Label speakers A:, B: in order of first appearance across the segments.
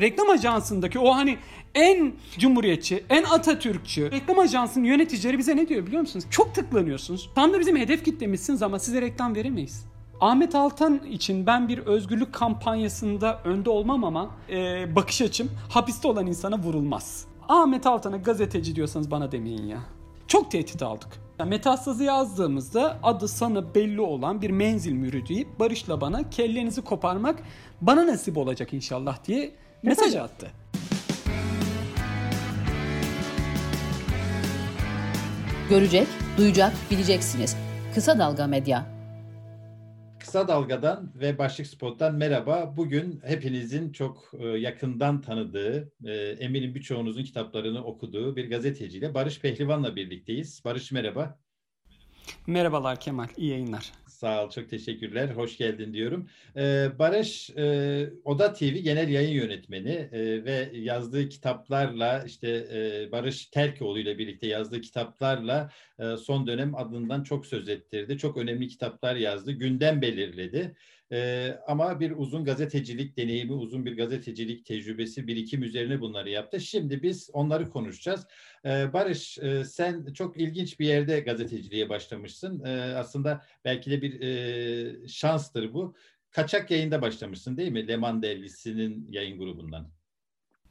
A: Reklam ajansındaki o hani en cumhuriyetçi, en Atatürkçü reklam ajansının yöneticileri bize ne diyor biliyor musunuz? Çok tıklanıyorsunuz. Tam da bizim hedef kitlemizsiniz ama size reklam veremeyiz. Ahmet Altan için ben bir özgürlük kampanyasında önde olmam ama e, bakış açım hapiste olan insana vurulmaz. Ahmet Altan'a gazeteci diyorsanız bana demeyin ya. Çok tehdit aldık. Yani metastazı yazdığımızda adı sana belli olan bir menzil mürü deyip Barış'la bana kellenizi koparmak bana nasip olacak inşallah diye mesaj attı.
B: Görecek, duyacak, bileceksiniz. Kısa Dalga Medya.
C: Kısa Dalga'dan ve Başlık Spot'tan merhaba. Bugün hepinizin çok e, yakından tanıdığı, e, eminim birçoğunuzun kitaplarını okuduğu bir gazeteciyle Barış Pehlivan'la birlikteyiz. Barış merhaba.
A: Merhabalar Kemal, iyi yayınlar.
C: Sağ ol, çok teşekkürler. Hoş geldin diyorum. Ee, Barış, e, Oda TV genel yayın yönetmeni e, ve yazdığı kitaplarla, işte e, Barış Terkoğlu ile birlikte yazdığı kitaplarla son dönem adından çok söz ettirdi. Çok önemli kitaplar yazdı, gündem belirledi. Ee, ama bir uzun gazetecilik deneyimi, uzun bir gazetecilik tecrübesi, birikim üzerine bunları yaptı. Şimdi biz onları konuşacağız. Ee, Barış, e, sen çok ilginç bir yerde gazeteciliğe başlamışsın. Aslında belki de bir e, şanstır bu. Kaçak yayında başlamışsın değil mi? Leman dergisinin yayın grubundan.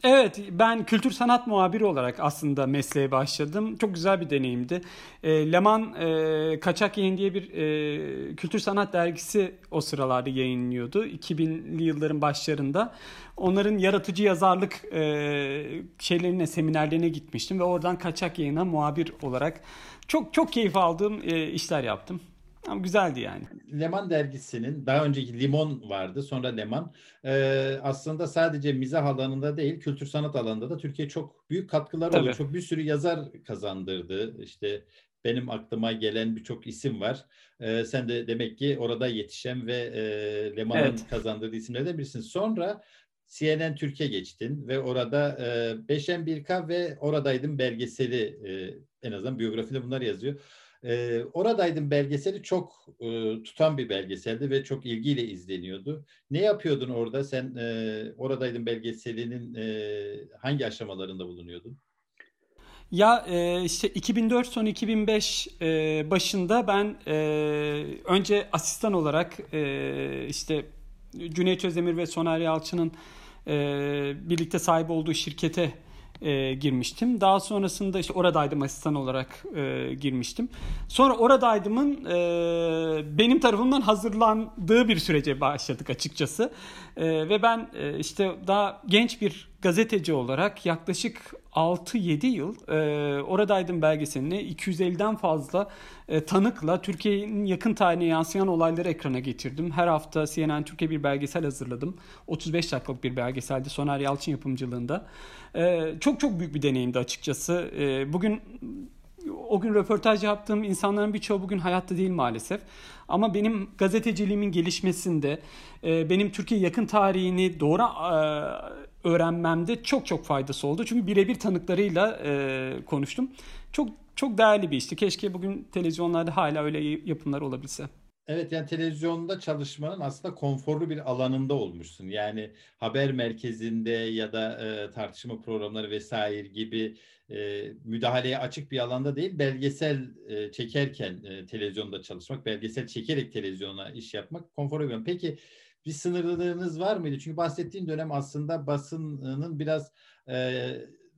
A: Evet, ben kültür sanat muhabiri olarak aslında mesleğe başladım. Çok güzel bir deneyimdi. E, Leman e, Kaçak Yayın diye bir e, kültür sanat dergisi o sıralarda yayınlıyordu. 2000'li yılların başlarında. Onların yaratıcı yazarlık e, şeylerine, seminerlerine gitmiştim ve oradan Kaçak Yayın'a muhabir olarak çok çok keyif aldığım e, işler yaptım. Ama güzeldi yani.
C: Leman dergisinin daha önceki Limon vardı sonra Leman. Ee, aslında sadece mizah alanında değil kültür sanat alanında da Türkiye çok büyük katkılar oldu. Çok bir sürü yazar kazandırdı. İşte benim aklıma gelen birçok isim var. Ee, sen de demek ki orada yetişen ve e, Leman'ın evet. kazandırdığı isimlerden birisin. Sonra CNN Türkiye geçtin ve orada e, Beşen Birka ve Oradaydım belgeseli e, en azından biyografide bunlar yazıyor. E, oradaydım belgeseli çok e, tutan bir belgeseldi ve çok ilgiyle izleniyordu. Ne yapıyordun orada? Sen e, oradaydım belgeselinin e, hangi aşamalarında bulunuyordun?
A: Ya e, işte 2004 son 2005 e, başında ben e, önce asistan olarak e, işte Cüneyt Özdemir ve Soner Yalçın'ın e, birlikte sahip olduğu şirkete e, girmiştim. Daha sonrasında işte oradaydım asistan olarak e, girmiştim. Sonra oradaydımın e, benim tarafımdan hazırlandığı bir sürece başladık açıkçası. E, ve ben e, işte daha genç bir gazeteci olarak yaklaşık 6-7 yıl e, oradaydım belgeselini 250'den fazla e, tanıkla Türkiye'nin yakın tarihine yansıyan olayları ekrana getirdim. Her hafta CNN Türkiye bir belgesel hazırladım. 35 dakikalık bir belgeseldi Soner Yalçın yapımcılığında. E, çok çok büyük bir deneyimdi açıkçası. E, bugün o gün röportaj yaptığım insanların birçoğu bugün hayatta değil maalesef. Ama benim gazeteciliğimin gelişmesinde, e, benim Türkiye yakın tarihini doğru e, öğrenmemde çok çok faydası oldu. Çünkü birebir tanıklarıyla e, konuştum. Çok çok değerli bir işti. Keşke bugün televizyonlarda hala öyle yapımlar olabilse.
C: Evet yani televizyonda çalışmanın aslında konforlu bir alanında olmuşsun. Yani haber merkezinde ya da e, tartışma programları vesaire gibi e, müdahaleye açık bir alanda değil, belgesel e, çekerken e, televizyonda çalışmak, belgesel çekerek televizyona iş yapmak konfor bir Peki bir sınırlılığınız var mıydı? Çünkü bahsettiğim dönem aslında basının biraz e,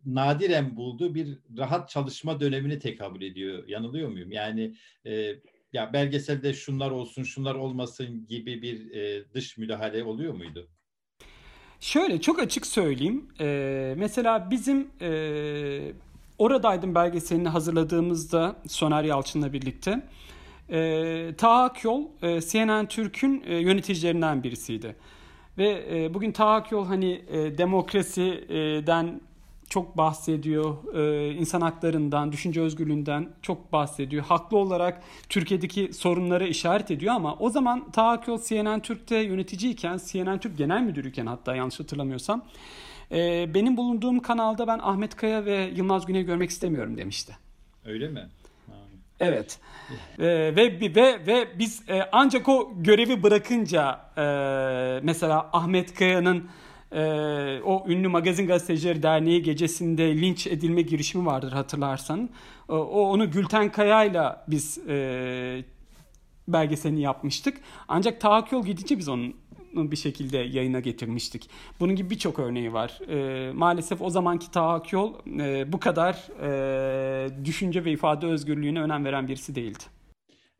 C: nadiren bulduğu bir rahat çalışma dönemini tekabül ediyor. Yanılıyor muyum? Yani e, ya belgeselde şunlar olsun, şunlar olmasın gibi bir e, dış müdahale oluyor muydu?
A: Şöyle çok açık söyleyeyim. Ee, mesela bizim e, oradaydım belgeselini hazırladığımızda Soner Yalçın'la birlikte e, Taha Akyol e, CNN Türk'ün e, yöneticilerinden birisiydi. Ve e, bugün Taha Akyol hani e, demokrasiden çok bahsediyor. E, insan haklarından, düşünce özgürlüğünden çok bahsediyor. Haklı olarak Türkiye'deki sorunları işaret ediyor ama o zaman Taha CNN Türk'te yöneticiyken, CNN Türk genel müdürüyken hatta yanlış hatırlamıyorsam e, benim bulunduğum kanalda ben Ahmet Kaya ve Yılmaz Güney görmek istemiyorum demişti.
C: Öyle mi?
A: Evet. ee, ve ve ve biz e, ancak o görevi bırakınca e, mesela Ahmet Kaya'nın e, o ünlü Magazin Gazetecileri Derneği gecesinde linç edilme girişimi vardır hatırlarsan. O, o onu Gülten Kaya'yla biz e, belgeselini yapmıştık. Ancak Tahakkül gidince biz onun bir şekilde yayına getirmiştik. Bunun gibi birçok örneği var. E, maalesef o zamanki tahakkül e, bu kadar e, düşünce ve ifade özgürlüğüne önem veren birisi değildi.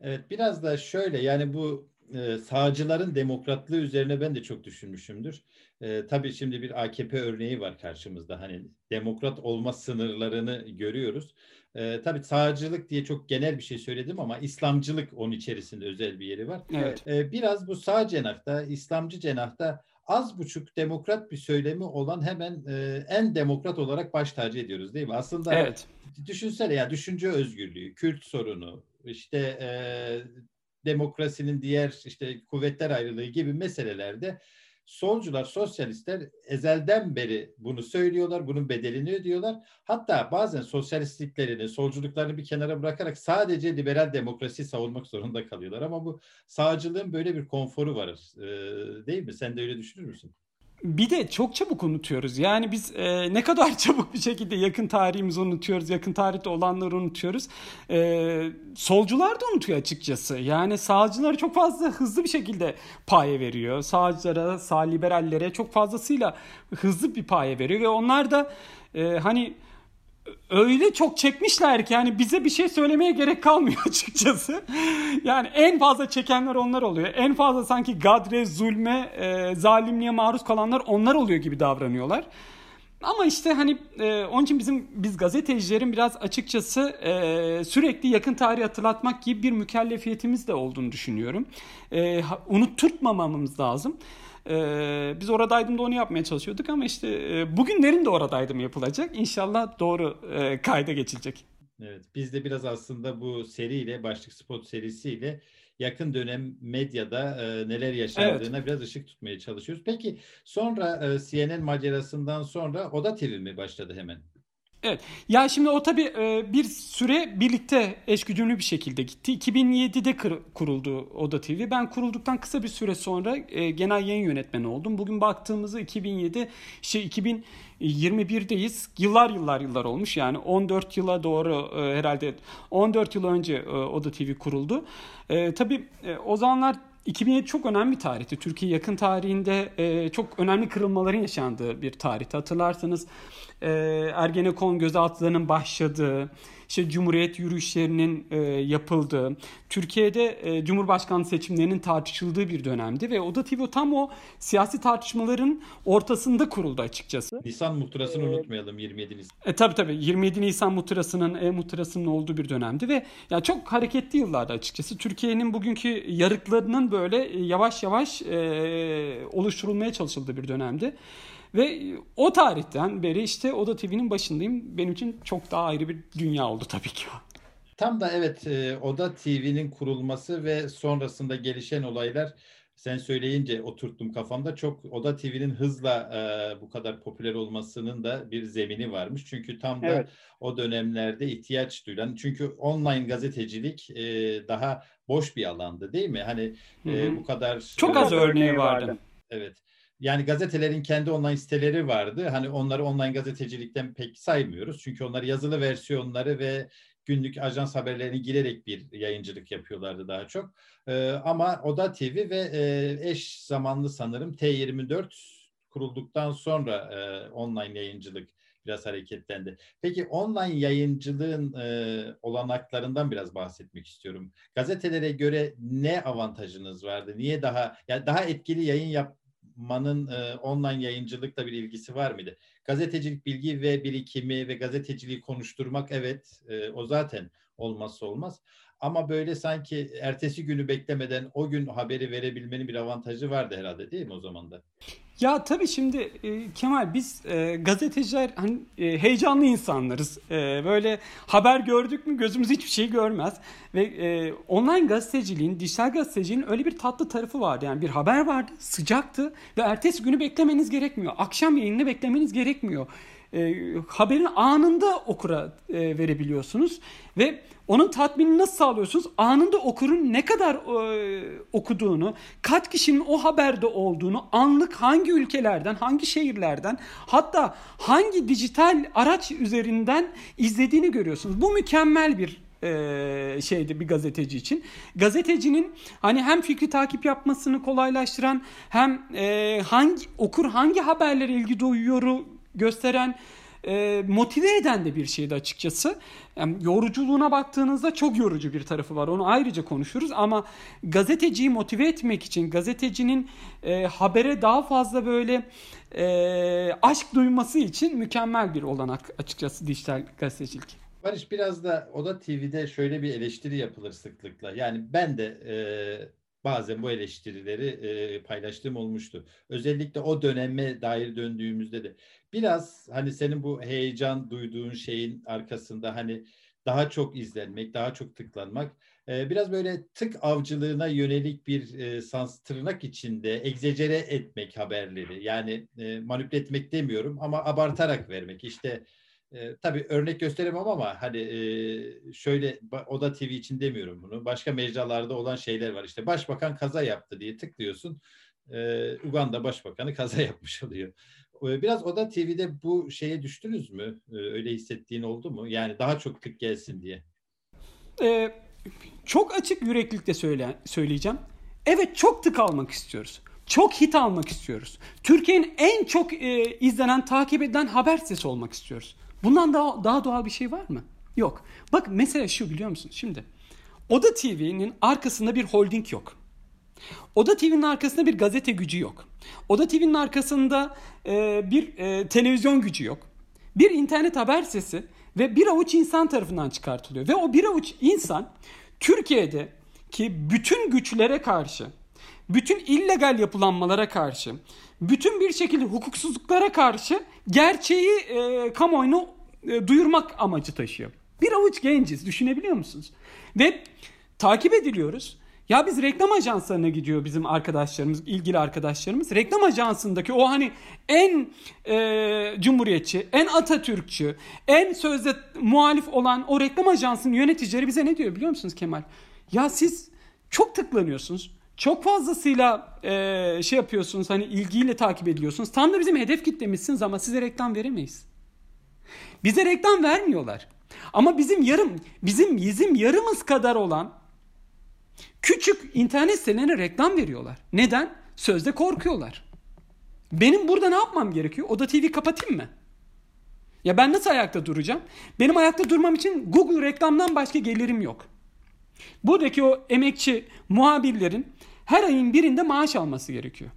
C: Evet biraz da şöyle yani bu e, sağcıların demokratlığı üzerine ben de çok düşünmüşümdür. E, tabii şimdi bir AKP örneği var karşımızda. Hani demokrat olma sınırlarını görüyoruz. E, tabii sağcılık diye çok genel bir şey söyledim ama İslamcılık onun içerisinde özel bir yeri var.
A: Evet.
C: E, biraz bu sağ cenahta, İslamcı cenahta az buçuk demokrat bir söylemi olan hemen e, en demokrat olarak baş tacı ediyoruz değil mi? Aslında evet. düşünsene ya düşünce özgürlüğü, Kürt sorunu, işte e, demokrasinin diğer işte kuvvetler ayrılığı gibi meselelerde solcular, sosyalistler ezelden beri bunu söylüyorlar, bunun bedelini ödüyorlar. Hatta bazen sosyalistliklerini, solculuklarını bir kenara bırakarak sadece liberal demokrasi savunmak zorunda kalıyorlar. Ama bu sağcılığın böyle bir konforu var, değil mi? Sen de öyle düşünür müsün?
A: Bir de çok çabuk unutuyoruz. Yani biz e, ne kadar çabuk bir şekilde yakın tarihimizi unutuyoruz, yakın tarihte olanları unutuyoruz. E, solcular da unutuyor açıkçası. Yani sağcıları çok fazla hızlı bir şekilde paye veriyor. Sağcılara, sağ liberallere çok fazlasıyla hızlı bir paye veriyor ve onlar da e, hani öyle çok çekmişler ki yani bize bir şey söylemeye gerek kalmıyor açıkçası. Yani en fazla çekenler onlar oluyor. En fazla sanki gadre, zulme, e, zalimliğe maruz kalanlar onlar oluyor gibi davranıyorlar. Ama işte hani e, onun için bizim biz gazetecilerin biraz açıkçası e, sürekli yakın tarihi hatırlatmak gibi bir mükellefiyetimiz de olduğunu düşünüyorum. E, unutturtmamamız lazım. Ee, biz oradaydım da onu yapmaya çalışıyorduk ama işte e, bugünlerin de oradaydım yapılacak. İnşallah doğru e, kayda geçilecek.
C: Evet, biz de biraz aslında bu seriyle, başlık spot serisiyle yakın dönem medyada e, neler yaşandığına evet. biraz ışık tutmaya çalışıyoruz. Peki sonra e, CNN macerasından sonra Oda TV mi başladı hemen?
A: Evet. Ya şimdi o tabii e, bir süre birlikte eşgüdümlü bir şekilde gitti. 2007'de kuruldu Oda TV. Ben kurulduktan kısa bir süre sonra e, genel yayın yönetmeni oldum. Bugün baktığımızda 2007 şey 2021'deyiz. Yıllar yıllar yıllar olmuş. Yani 14 yıla doğru e, herhalde 14 yıl önce Oda TV kuruldu. Tabii o zamanlar 2007 çok önemli bir tarihti. Türkiye yakın tarihinde çok önemli kırılmaların yaşandığı bir tarihti. Hatırlarsanız e, Ergenekon gözaltılarının başladığı, işte Cumhuriyet yürüyüşlerinin e, yapıldığı, Türkiye'de e, Cumhurbaşkanlığı seçimlerinin tartışıldığı bir dönemdi ve Oda TV tam o siyasi tartışmaların ortasında kuruldu açıkçası.
C: Nisan muhtırasını ee, unutmayalım 27 Nisan.
A: E, tabii tabii 27 Nisan muhtırasının, e muhtırasının olduğu bir dönemdi ve ya çok hareketli yıllardı açıkçası. Türkiye'nin bugünkü yarıklarının böyle yavaş yavaş e, oluşturulmaya çalışıldığı bir dönemdi. Ve o tarihten beri işte Oda TV'nin başındayım. Benim için çok daha ayrı bir dünya oldu tabii ki o.
C: Tam da evet e, Oda TV'nin kurulması ve sonrasında gelişen olaylar sen söyleyince oturttum kafamda. Çok Oda TV'nin hızla e, bu kadar popüler olmasının da bir zemini varmış. Çünkü tam da evet. o dönemlerde ihtiyaç duyulan. Çünkü online gazetecilik e, daha boş bir alandı değil mi? Hani e, bu kadar
A: çok az örneği vardı.
C: Evet yani gazetelerin kendi online siteleri vardı. Hani onları online gazetecilikten pek saymıyoruz. Çünkü onlar yazılı versiyonları ve günlük ajans haberlerini girerek bir yayıncılık yapıyorlardı daha çok. Ee, ama Oda TV ve e, eş zamanlı sanırım T24 kurulduktan sonra e, online yayıncılık biraz hareketlendi. Peki online yayıncılığın e, olanaklarından biraz bahsetmek istiyorum. Gazetelere göre ne avantajınız vardı? Niye daha yani daha etkili yayın yap Man'ın e, online yayıncılıkla bir ilgisi var mıydı? Gazetecilik bilgi ve birikimi ve gazeteciliği konuşturmak evet e, o zaten olmazsa olmaz. Ama böyle sanki ertesi günü beklemeden o gün haberi verebilmenin bir avantajı vardı herhalde değil mi o zaman da?
A: Ya tabii şimdi e, Kemal biz e, gazeteciler hani e, heyecanlı insanlarız. E, böyle haber gördük mü gözümüz hiçbir şey görmez. Ve e, online gazeteciliğin, dijital gazeteciliğin öyle bir tatlı tarafı vardı. Yani bir haber vardı, sıcaktı ve ertesi günü beklemeniz gerekmiyor. Akşam yayını beklemeniz gerekmiyor e, haberin anında okura e, verebiliyorsunuz ve onun tatminini nasıl sağlıyorsunuz? Anında okurun ne kadar e, okuduğunu, kaç kişinin o haberde olduğunu, anlık hangi ülkelerden, hangi şehirlerden, hatta hangi dijital araç üzerinden izlediğini görüyorsunuz. Bu mükemmel bir e, şeydi bir gazeteci için. Gazetecinin hani hem fikri takip yapmasını kolaylaştıran hem e, hangi okur hangi haberlere ilgi duyuyoru gösteren e, motive eden de bir şeydi açıkçası. Yani yoruculuğuna baktığınızda çok yorucu bir tarafı var. Onu ayrıca konuşuruz ama gazeteciyi motive etmek için gazetecinin e, habere daha fazla böyle e, aşk duyması için mükemmel bir olanak açıkçası dijital gazetecilik.
C: Barış biraz da Oda TV'de şöyle bir eleştiri yapılır sıklıkla. Yani ben de e, bazen bu eleştirileri e, paylaştığım olmuştu. Özellikle o döneme dair döndüğümüzde de biraz hani senin bu heyecan duyduğun şeyin arkasında hani daha çok izlenmek, daha çok tıklanmak e, biraz böyle tık avcılığına yönelik bir e, sans tırnak içinde egzecere etmek haberleri. Yani e, manipüle etmek demiyorum ama abartarak vermek. İşte e, tabii örnek gösteremem ama hani şöyle Oda TV için demiyorum bunu. Başka mecralarda olan şeyler var. İşte başbakan kaza yaptı diye tıklıyorsun. Uganda başbakanı kaza yapmış oluyor. E, biraz Oda TV'de bu şeye düştünüz mü? E, öyle hissettiğin oldu mu? Yani daha çok tık gelsin diye.
A: Ee, çok açık yüreklilikle söyle, söyleyeceğim. Evet çok tık almak istiyoruz. Çok hit almak istiyoruz. Türkiye'nin en çok e, izlenen, takip edilen haber sitesi olmak istiyoruz. Bundan daha, daha doğal bir şey var mı? Yok. Bak mesela şu biliyor musun? Şimdi Oda TV'nin arkasında bir holding yok. Oda TV'nin arkasında bir gazete gücü yok. Oda TV'nin arkasında e, bir e, televizyon gücü yok. Bir internet haber sesi ve bir avuç insan tarafından çıkartılıyor. Ve o bir avuç insan Türkiye'de ki bütün güçlere karşı, bütün illegal yapılanmalara karşı, bütün bir şekilde hukuksuzluklara karşı gerçeği e, kamuoyuna e, duyurmak amacı taşıyor. Bir avuç genciz düşünebiliyor musunuz? Ve takip ediliyoruz. Ya biz reklam ajanslarına gidiyor bizim arkadaşlarımız, ilgili arkadaşlarımız. Reklam ajansındaki o hani en e, cumhuriyetçi, en Atatürkçü, en sözde muhalif olan o reklam ajansının yöneticileri bize ne diyor biliyor musunuz Kemal? Ya siz çok tıklanıyorsunuz. Çok fazlasıyla e, şey yapıyorsunuz hani ilgiyle takip ediyorsunuz. Tam da bizim hedef kitlemizsiniz ama size reklam veremeyiz. Bize reklam vermiyorlar. Ama bizim yarım, bizim bizim yarımız kadar olan küçük internet sitelerine reklam veriyorlar. Neden? Sözde korkuyorlar. Benim burada ne yapmam gerekiyor? Oda TV kapatayım mı? Ya ben nasıl ayakta duracağım? Benim ayakta durmam için Google reklamdan başka gelirim yok. Buradaki o emekçi muhabirlerin her ayın birinde maaş alması gerekiyor.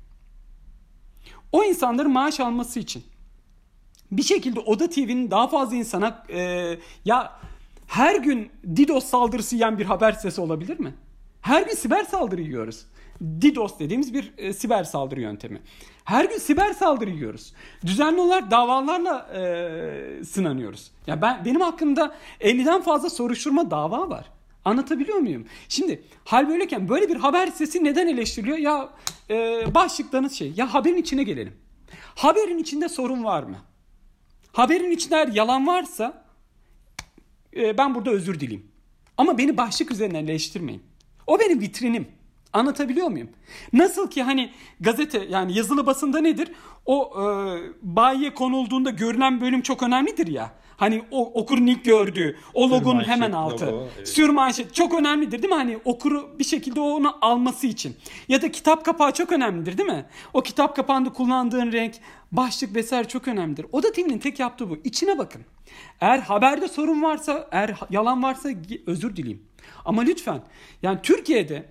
A: O insanların maaş alması için bir şekilde Oda TV'nin daha fazla insana e, ya her gün DDoS saldırısı yiyen bir haber sitesi olabilir mi? Her gün siber saldırı yiyoruz. DDoS dediğimiz bir e, siber saldırı yöntemi. Her gün siber saldırı yiyoruz. Düzenli olarak davalarla e, sınanıyoruz. Ya ben benim hakkımda 50'den fazla soruşturma dava var. Anlatabiliyor muyum? Şimdi hal böyleyken böyle bir haber sitesi neden eleştiriliyor? Ya e, başlıklarınız şey. Ya haberin içine gelelim. Haberin içinde sorun var mı? Haberin içinde eğer yalan varsa e, ben burada özür dileyim. Ama beni başlık üzerinden eleştirmeyin. O benim vitrinim. Anlatabiliyor muyum? Nasıl ki hani gazete yani yazılı basında nedir? O e, bayiye konulduğunda görünen bölüm çok önemlidir ya. Hani o okurun ilk gördüğü o logonun hemen altı. Logo, evet. Sürmanşet çok önemlidir değil mi? Hani okuru bir şekilde onu alması için. Ya da kitap kapağı çok önemlidir değil mi? O kitap kapağında kullandığın renk, başlık vesaire çok önemlidir. O da TV'nin tek yaptığı bu. İçine bakın. Eğer haberde sorun varsa, eğer yalan varsa özür dileyim. Ama lütfen yani Türkiye'de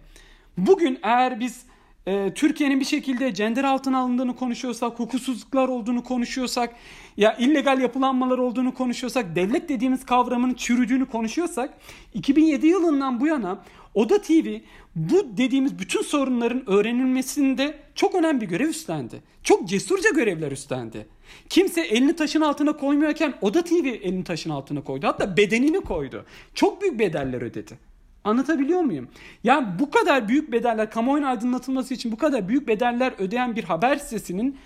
A: bugün eğer biz e, Türkiye'nin bir şekilde gender altına alındığını konuşuyorsak, hukuksuzluklar olduğunu konuşuyorsak, ya illegal yapılanmalar olduğunu konuşuyorsak, devlet dediğimiz kavramın çürüdüğünü konuşuyorsak 2007 yılından bu yana Oda TV bu dediğimiz bütün sorunların öğrenilmesinde çok önemli bir görev üstlendi. Çok cesurca görevler üstlendi. Kimse elini taşın altına koymuyorken Oda TV elini taşın altına koydu. Hatta bedenini koydu. Çok büyük bedeller ödedi. Anlatabiliyor muyum? Yani bu kadar büyük bedeller, kamuoyunun aydınlatılması için bu kadar büyük bedeller ödeyen bir haber sitesinin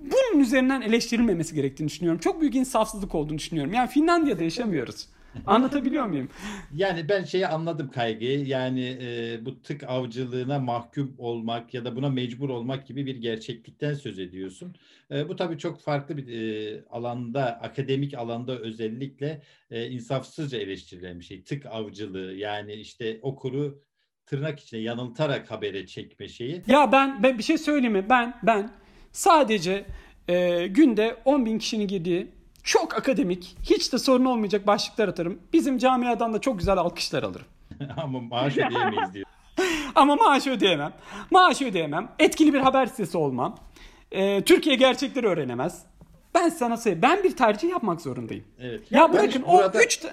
A: bunun üzerinden eleştirilmemesi gerektiğini düşünüyorum. Çok büyük insafsızlık olduğunu düşünüyorum. Yani Finlandiya'da yaşamıyoruz. Anlatabiliyor muyum?
C: Yani ben şeyi anladım kaygıyı. Yani e, bu tık avcılığına mahkum olmak ya da buna mecbur olmak gibi bir gerçeklikten söz ediyorsun. E, bu tabii çok farklı bir e, alanda, akademik alanda özellikle e, insafsızca eleştirilen bir şey. Tık avcılığı yani işte okuru tırnak içine yanıltarak habere çekme şeyi.
A: Ya ben ben bir şey söyleyeyim mi? Ben ben sadece e, günde 10 bin kişinin girdiği çok akademik, hiç de sorun olmayacak başlıklar atarım. Bizim camiadan da çok güzel alkışlar alırım.
C: Ama maaş ödeyemeyiz diyor.
A: Ama maaş ödeyemem. Maaş ödeyemem. Etkili bir haber sitesi olmam. Ee, Türkiye gerçekleri öğrenemez. Ben sana söyleyeyim. Ben bir tercih yapmak zorundayım.
C: Evet.
A: Ya, ya bırakın o üç...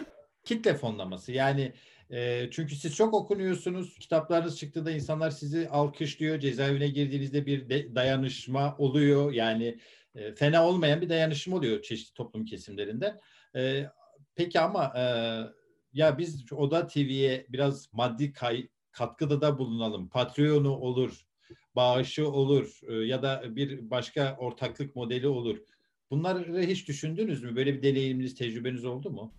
C: Kitle fonlaması yani e, çünkü siz çok okunuyorsunuz. Kitaplarınız çıktığında insanlar sizi alkışlıyor. Cezaevine girdiğinizde bir de, dayanışma oluyor. Yani e, fena olmayan bir dayanışma oluyor çeşitli toplum kesimlerinde. E, peki ama e, ya biz Oda TV'ye biraz maddi kay, katkıda da bulunalım. Patreon'u olur, bağışı olur e, ya da bir başka ortaklık modeli olur. Bunları hiç düşündünüz mü? Böyle bir deneyiminiz, tecrübeniz oldu mu?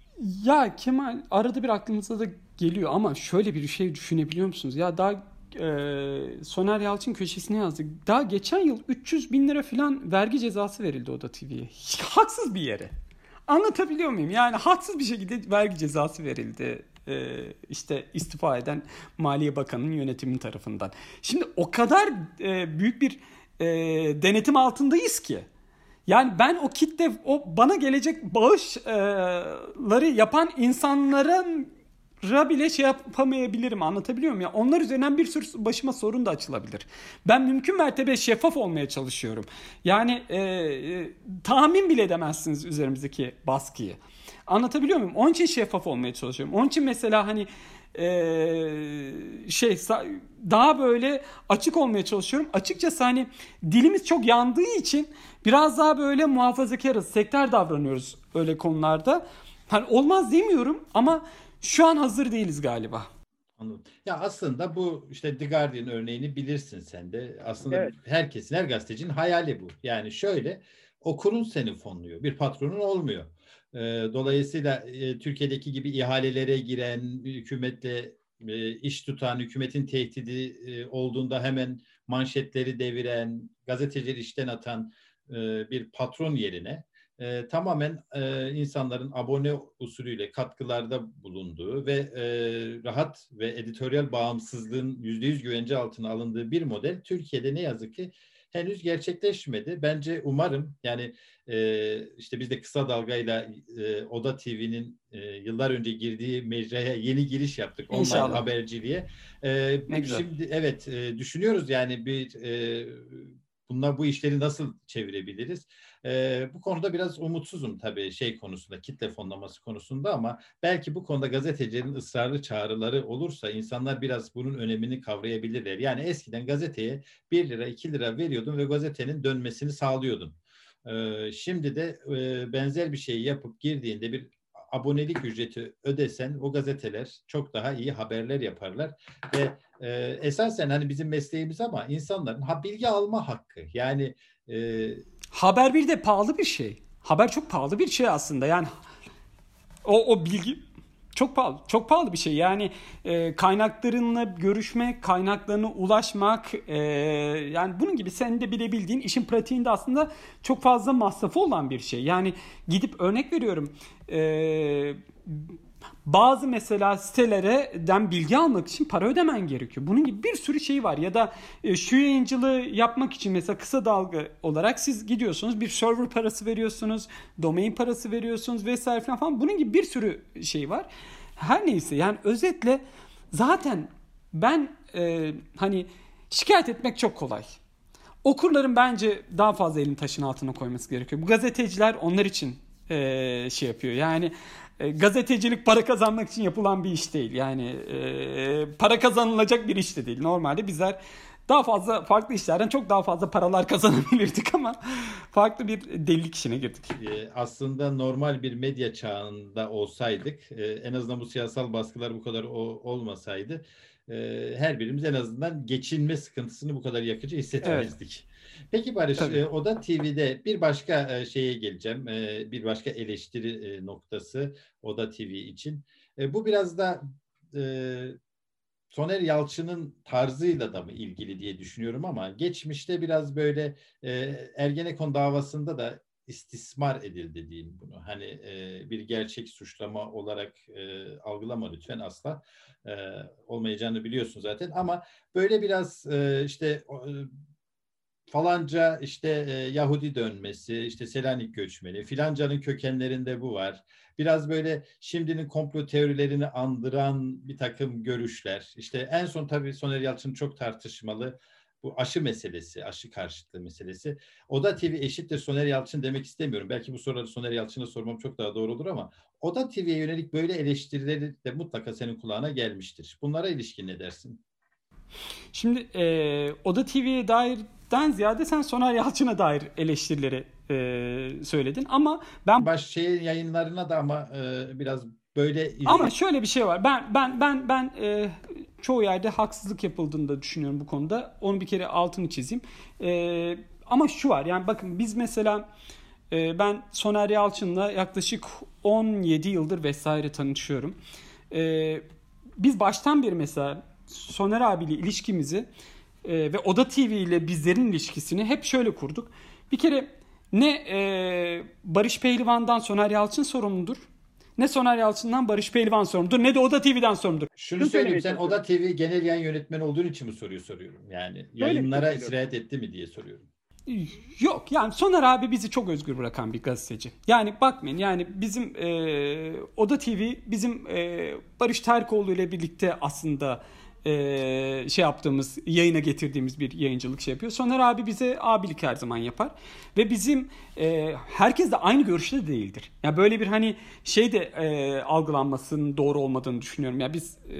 A: Ya Kemal arada bir aklımıza da geliyor ama şöyle bir şey düşünebiliyor musunuz? Ya daha e, Soner Yalçın köşesine yazdı. Daha geçen yıl 300 bin lira falan vergi cezası verildi Oda TV'ye. Haksız bir yere. Anlatabiliyor muyum? Yani haksız bir şekilde vergi cezası verildi. Ee, işte istifa eden Maliye Bakanı'nın yönetimin tarafından. Şimdi o kadar e, büyük bir e, denetim altındayız ki. Yani ben o kitle, o bana gelecek bağışları yapan insanların bile şey yapamayabilirim anlatabiliyor muyum? Ya onlar üzerinden bir sürü başıma sorun da açılabilir. Ben mümkün mertebe şeffaf olmaya çalışıyorum. Yani e, e, tahmin bile edemezsiniz üzerimizdeki baskıyı. Anlatabiliyor muyum? Onun için şeffaf olmaya çalışıyorum. Onun için mesela hani e, şey daha böyle açık olmaya çalışıyorum. Açıkçası hani dilimiz çok yandığı için biraz daha böyle muhafazakarız, sektör davranıyoruz öyle konularda. Hani olmaz demiyorum ama şu an hazır değiliz galiba.
C: Anladım. Ya aslında bu işte The Guardian örneğini bilirsin sen de. Aslında evet. herkesin, her gazetecinin hayali bu. Yani şöyle okurun seni fonluyor. Bir patronun olmuyor. Ee, dolayısıyla e, Türkiye'deki gibi ihalelere giren, hükümetle e, iş tutan, hükümetin tehdidi e, olduğunda hemen manşetleri deviren, gazetecileri işten atan bir patron yerine e, tamamen e, insanların abone usulüyle katkılarda bulunduğu ve e, rahat ve editoryal bağımsızlığın yüzde yüz güvence altına alındığı bir model Türkiye'de ne yazık ki henüz gerçekleşmedi. Bence umarım yani e, işte biz de kısa dalgayla e, Oda TV'nin e, yıllar önce girdiği mecraya yeni giriş yaptık İnşallah. online haberciliğe. E, ne güzel. Şimdi evet e, düşünüyoruz yani bir e, bunlar bu işleri nasıl çevirebiliriz? E, bu konuda biraz umutsuzum tabii şey konusunda, kitle fonlaması konusunda ama belki bu konuda gazetecilerin ısrarlı çağrıları olursa insanlar biraz bunun önemini kavrayabilirler. Yani eskiden gazeteye 1 lira 2 lira veriyordun ve gazetenin dönmesini sağlıyordun. E, şimdi de e, benzer bir şeyi yapıp girdiğinde bir abonelik ücreti ödesen o gazeteler çok daha iyi haberler yaparlar ve e, esasen hani bizim mesleğimiz ama insanların ha bilgi alma hakkı yani e,
A: Haber bir de pahalı bir şey. Haber çok pahalı bir şey aslında. Yani o, o bilgi çok pahalı. Çok pahalı bir şey. Yani e, kaynaklarınla görüşmek, kaynaklarına ulaşmak e, yani bunun gibi sen de bilebildiğin işin pratiğinde aslında çok fazla masrafı olan bir şey. Yani gidip örnek veriyorum e, bazı mesela sitelerden bilgi almak için para ödemen gerekiyor. Bunun gibi bir sürü şey var. Ya da e, şu yayıncılığı yapmak için mesela kısa dalga olarak siz gidiyorsunuz bir server parası veriyorsunuz, domain parası veriyorsunuz vesaire falan falan. Bunun gibi bir sürü şey var. Her neyse yani özetle zaten ben e, hani şikayet etmek çok kolay. Okurların bence daha fazla elini taşın altına koyması gerekiyor. Bu gazeteciler onlar için e, şey yapıyor. Yani e, gazetecilik para kazanmak için yapılan bir iş değil. Yani e, para kazanılacak bir iş de değil. Normalde bizler daha fazla farklı işlerden çok daha fazla paralar kazanabilirdik ama farklı bir delilik işine girdik.
C: Ee, aslında normal bir medya çağında olsaydık e, en azından bu siyasal baskılar bu kadar olmasaydı e, her birimiz en azından geçinme sıkıntısını bu kadar yakıcı hissetmezdik. Evet. Peki Barış, Tabii. E, Oda TV'de bir başka şeye geleceğim. Bir başka eleştiri noktası Oda TV için. Bu biraz da Soner Yalçın'ın tarzıyla da mı ilgili diye düşünüyorum ama geçmişte biraz böyle e, Ergenekon davasında da istismar edildi diyeyim bunu. Hani e, bir gerçek suçlama olarak e, algılama lütfen asla e, olmayacağını biliyorsun zaten ama böyle biraz e, işte e, falanca işte e, Yahudi dönmesi, işte Selanik göçmeni, filancanın kökenlerinde bu var biraz böyle şimdinin komplo teorilerini andıran bir takım görüşler. İşte en son tabii Soner Yalçın çok tartışmalı bu aşı meselesi, aşı karşıtlığı meselesi. Oda TV eşittir Soner Yalçın demek istemiyorum. Belki bu soruları Soner Yalçın'a sormam çok daha doğru olur ama Oda TV'ye yönelik böyle eleştirileri de mutlaka senin kulağına gelmiştir. Bunlara ilişkin ne dersin?
A: Şimdi e, Oda TV'ye dairden ziyade sen Soner Yalçın'a dair eleştirileri e, söyledin ama ben
C: baş şey yayınlarına da ama e, biraz böyle
A: ama şöyle bir şey var. Ben ben ben ben e, çoğu yerde haksızlık yapıldığını da düşünüyorum bu konuda. Onu bir kere altını çizeyim. E, ama şu var. Yani bakın biz mesela e, ben Soner Yalçın'la yaklaşık 17 yıldır vesaire tanışıyorum. E, biz baştan beri mesela Soner abiyle ilişkimizi e, ve Oda TV ile bizlerin ilişkisini hep şöyle kurduk. Bir kere ne e, Barış Pehlivan'dan Soner Yalçın sorumludur. Ne Soner Yalçın'dan Barış Pehlivan sorumludur ne de Oda TV'den sorumludur.
C: Şunu, Şunu söyleyeyim sen Oda TV genel yayın yönetmeni olduğun için mi soruyor soruyorum. Yani yayınlara sirayet etti mi diye soruyorum.
A: Yok yani Soner abi bizi çok özgür bırakan bir gazeteci. Yani bakmayın yani bizim e, Oda TV bizim e, Barış Terkoğlu ile birlikte aslında şey yaptığımız, yayına getirdiğimiz bir yayıncılık şey yapıyor. Soner abi bize abilik her zaman yapar. Ve bizim e, herkes de aynı görüşte de değildir. Ya yani böyle bir hani şey de e, algılanmasının doğru olmadığını düşünüyorum. Ya biz e,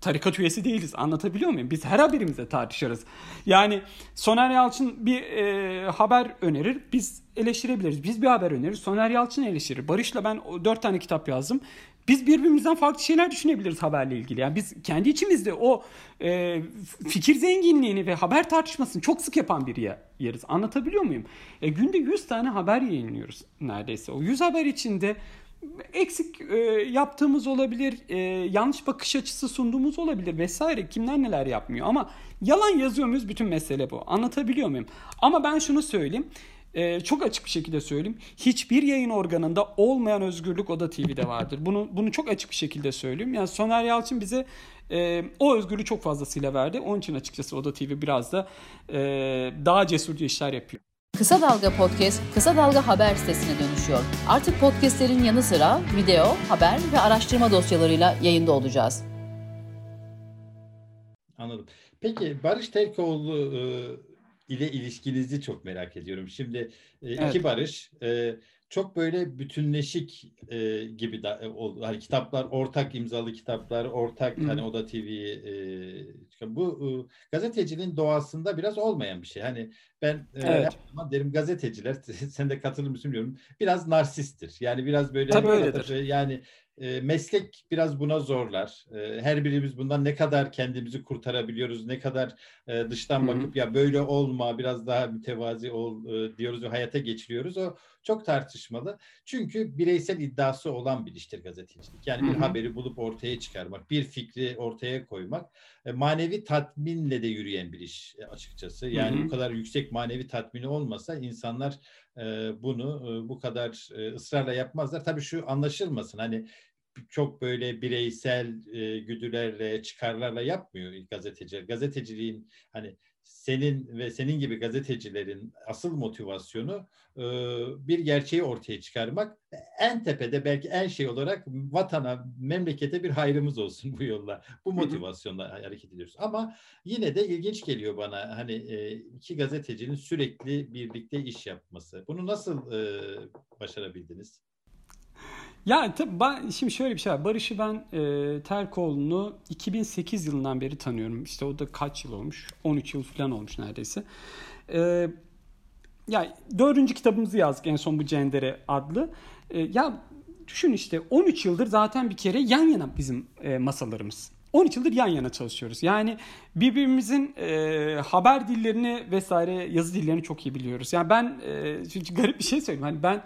A: tarikat üyesi değiliz. Anlatabiliyor muyum? Biz her haberimizde tartışırız. Yani Soner Yalçın bir e, haber önerir. Biz eleştirebiliriz. Biz bir haber öneririz. Soner Yalçın eleştirir. Barış'la ben dört tane kitap yazdım biz birbirimizden farklı şeyler düşünebiliriz haberle ilgili. Yani biz kendi içimizde o e, fikir zenginliğini ve haber tartışmasını çok sık yapan bir yeriz. Anlatabiliyor muyum? E, günde 100 tane haber yayınlıyoruz neredeyse. O 100 haber içinde eksik e, yaptığımız olabilir, e, yanlış bakış açısı sunduğumuz olabilir vesaire. Kimler neler yapmıyor ama yalan yazıyor muyuz? Bütün mesele bu. Anlatabiliyor muyum? Ama ben şunu söyleyeyim e, çok açık bir şekilde söyleyeyim. Hiçbir yayın organında olmayan özgürlük Oda TV'de vardır. Bunu bunu çok açık bir şekilde söyleyeyim. Yani Soner Yalçın bize e, o özgürlüğü çok fazlasıyla verdi. Onun için açıkçası Oda TV biraz da e, daha cesurca işler yapıyor.
B: Kısa Dalga Podcast, Kısa Dalga Haber sitesine dönüşüyor. Artık podcastlerin yanı sıra video, haber ve araştırma dosyalarıyla yayında olacağız.
C: Anladım. Peki Barış Terkoğlu e, ile ilişkinizi çok merak ediyorum. Şimdi e, evet. iki barış e, çok böyle bütünleşik e, gibi da, e, oldu. Hani kitaplar ortak imzalı kitaplar, ortak Hı. hani Oda TV e, bu e, gazeteciliğin doğasında biraz olmayan bir şey. Hani ben e, evet. derim gazeteciler sen de katılır mısın bilmiyorum. Biraz narsisttir. Yani biraz böyle
A: Tabii öyledir.
C: yani e, meslek biraz buna zorlar. E, her birimiz bundan ne kadar kendimizi kurtarabiliyoruz, ne kadar e, dıştan Hı-hı. bakıp ya böyle olma, biraz daha mütevazi ol e, diyoruz ve hayata geçiriyoruz. O çok tartışmalı. Çünkü bireysel iddiası olan bir iştir gazetecilik. Yani bir haberi bulup ortaya çıkarmak, bir fikri ortaya koymak e, manevi tatminle de yürüyen bir iş açıkçası. Yani Hı-hı. bu kadar yüksek manevi tatmini olmasa insanlar bunu bu kadar ısrarla yapmazlar. Tabii şu anlaşılmasın hani çok böyle bireysel e, güdülerle, çıkarlarla yapmıyor gazeteciler. Gazeteciliğin hani senin ve senin gibi gazetecilerin asıl motivasyonu e, bir gerçeği ortaya çıkarmak. En tepede belki en şey olarak vatana, memlekete bir hayrımız olsun bu yolla. Bu motivasyonla hareket ediyoruz. Ama yine de ilginç geliyor bana hani e, iki gazetecinin sürekli birlikte iş yapması. Bunu nasıl e, başarabildiniz?
A: Ya tabii ben, şimdi şöyle bir şey var. Barış'ı ben e, Terkoğlu'nu 2008 yılından beri tanıyorum. İşte o da kaç yıl olmuş? 13 yıl falan olmuş neredeyse. E, ya dördüncü kitabımızı yazdık en son bu Cendere adlı. E, ya düşün işte 13 yıldır zaten bir kere yan yana bizim e, masalarımız. 13 yıldır yan yana çalışıyoruz. Yani birbirimizin e, haber dillerini vesaire yazı dillerini çok iyi biliyoruz. Yani ben e, çünkü garip bir şey söyleyeyim. Hani ben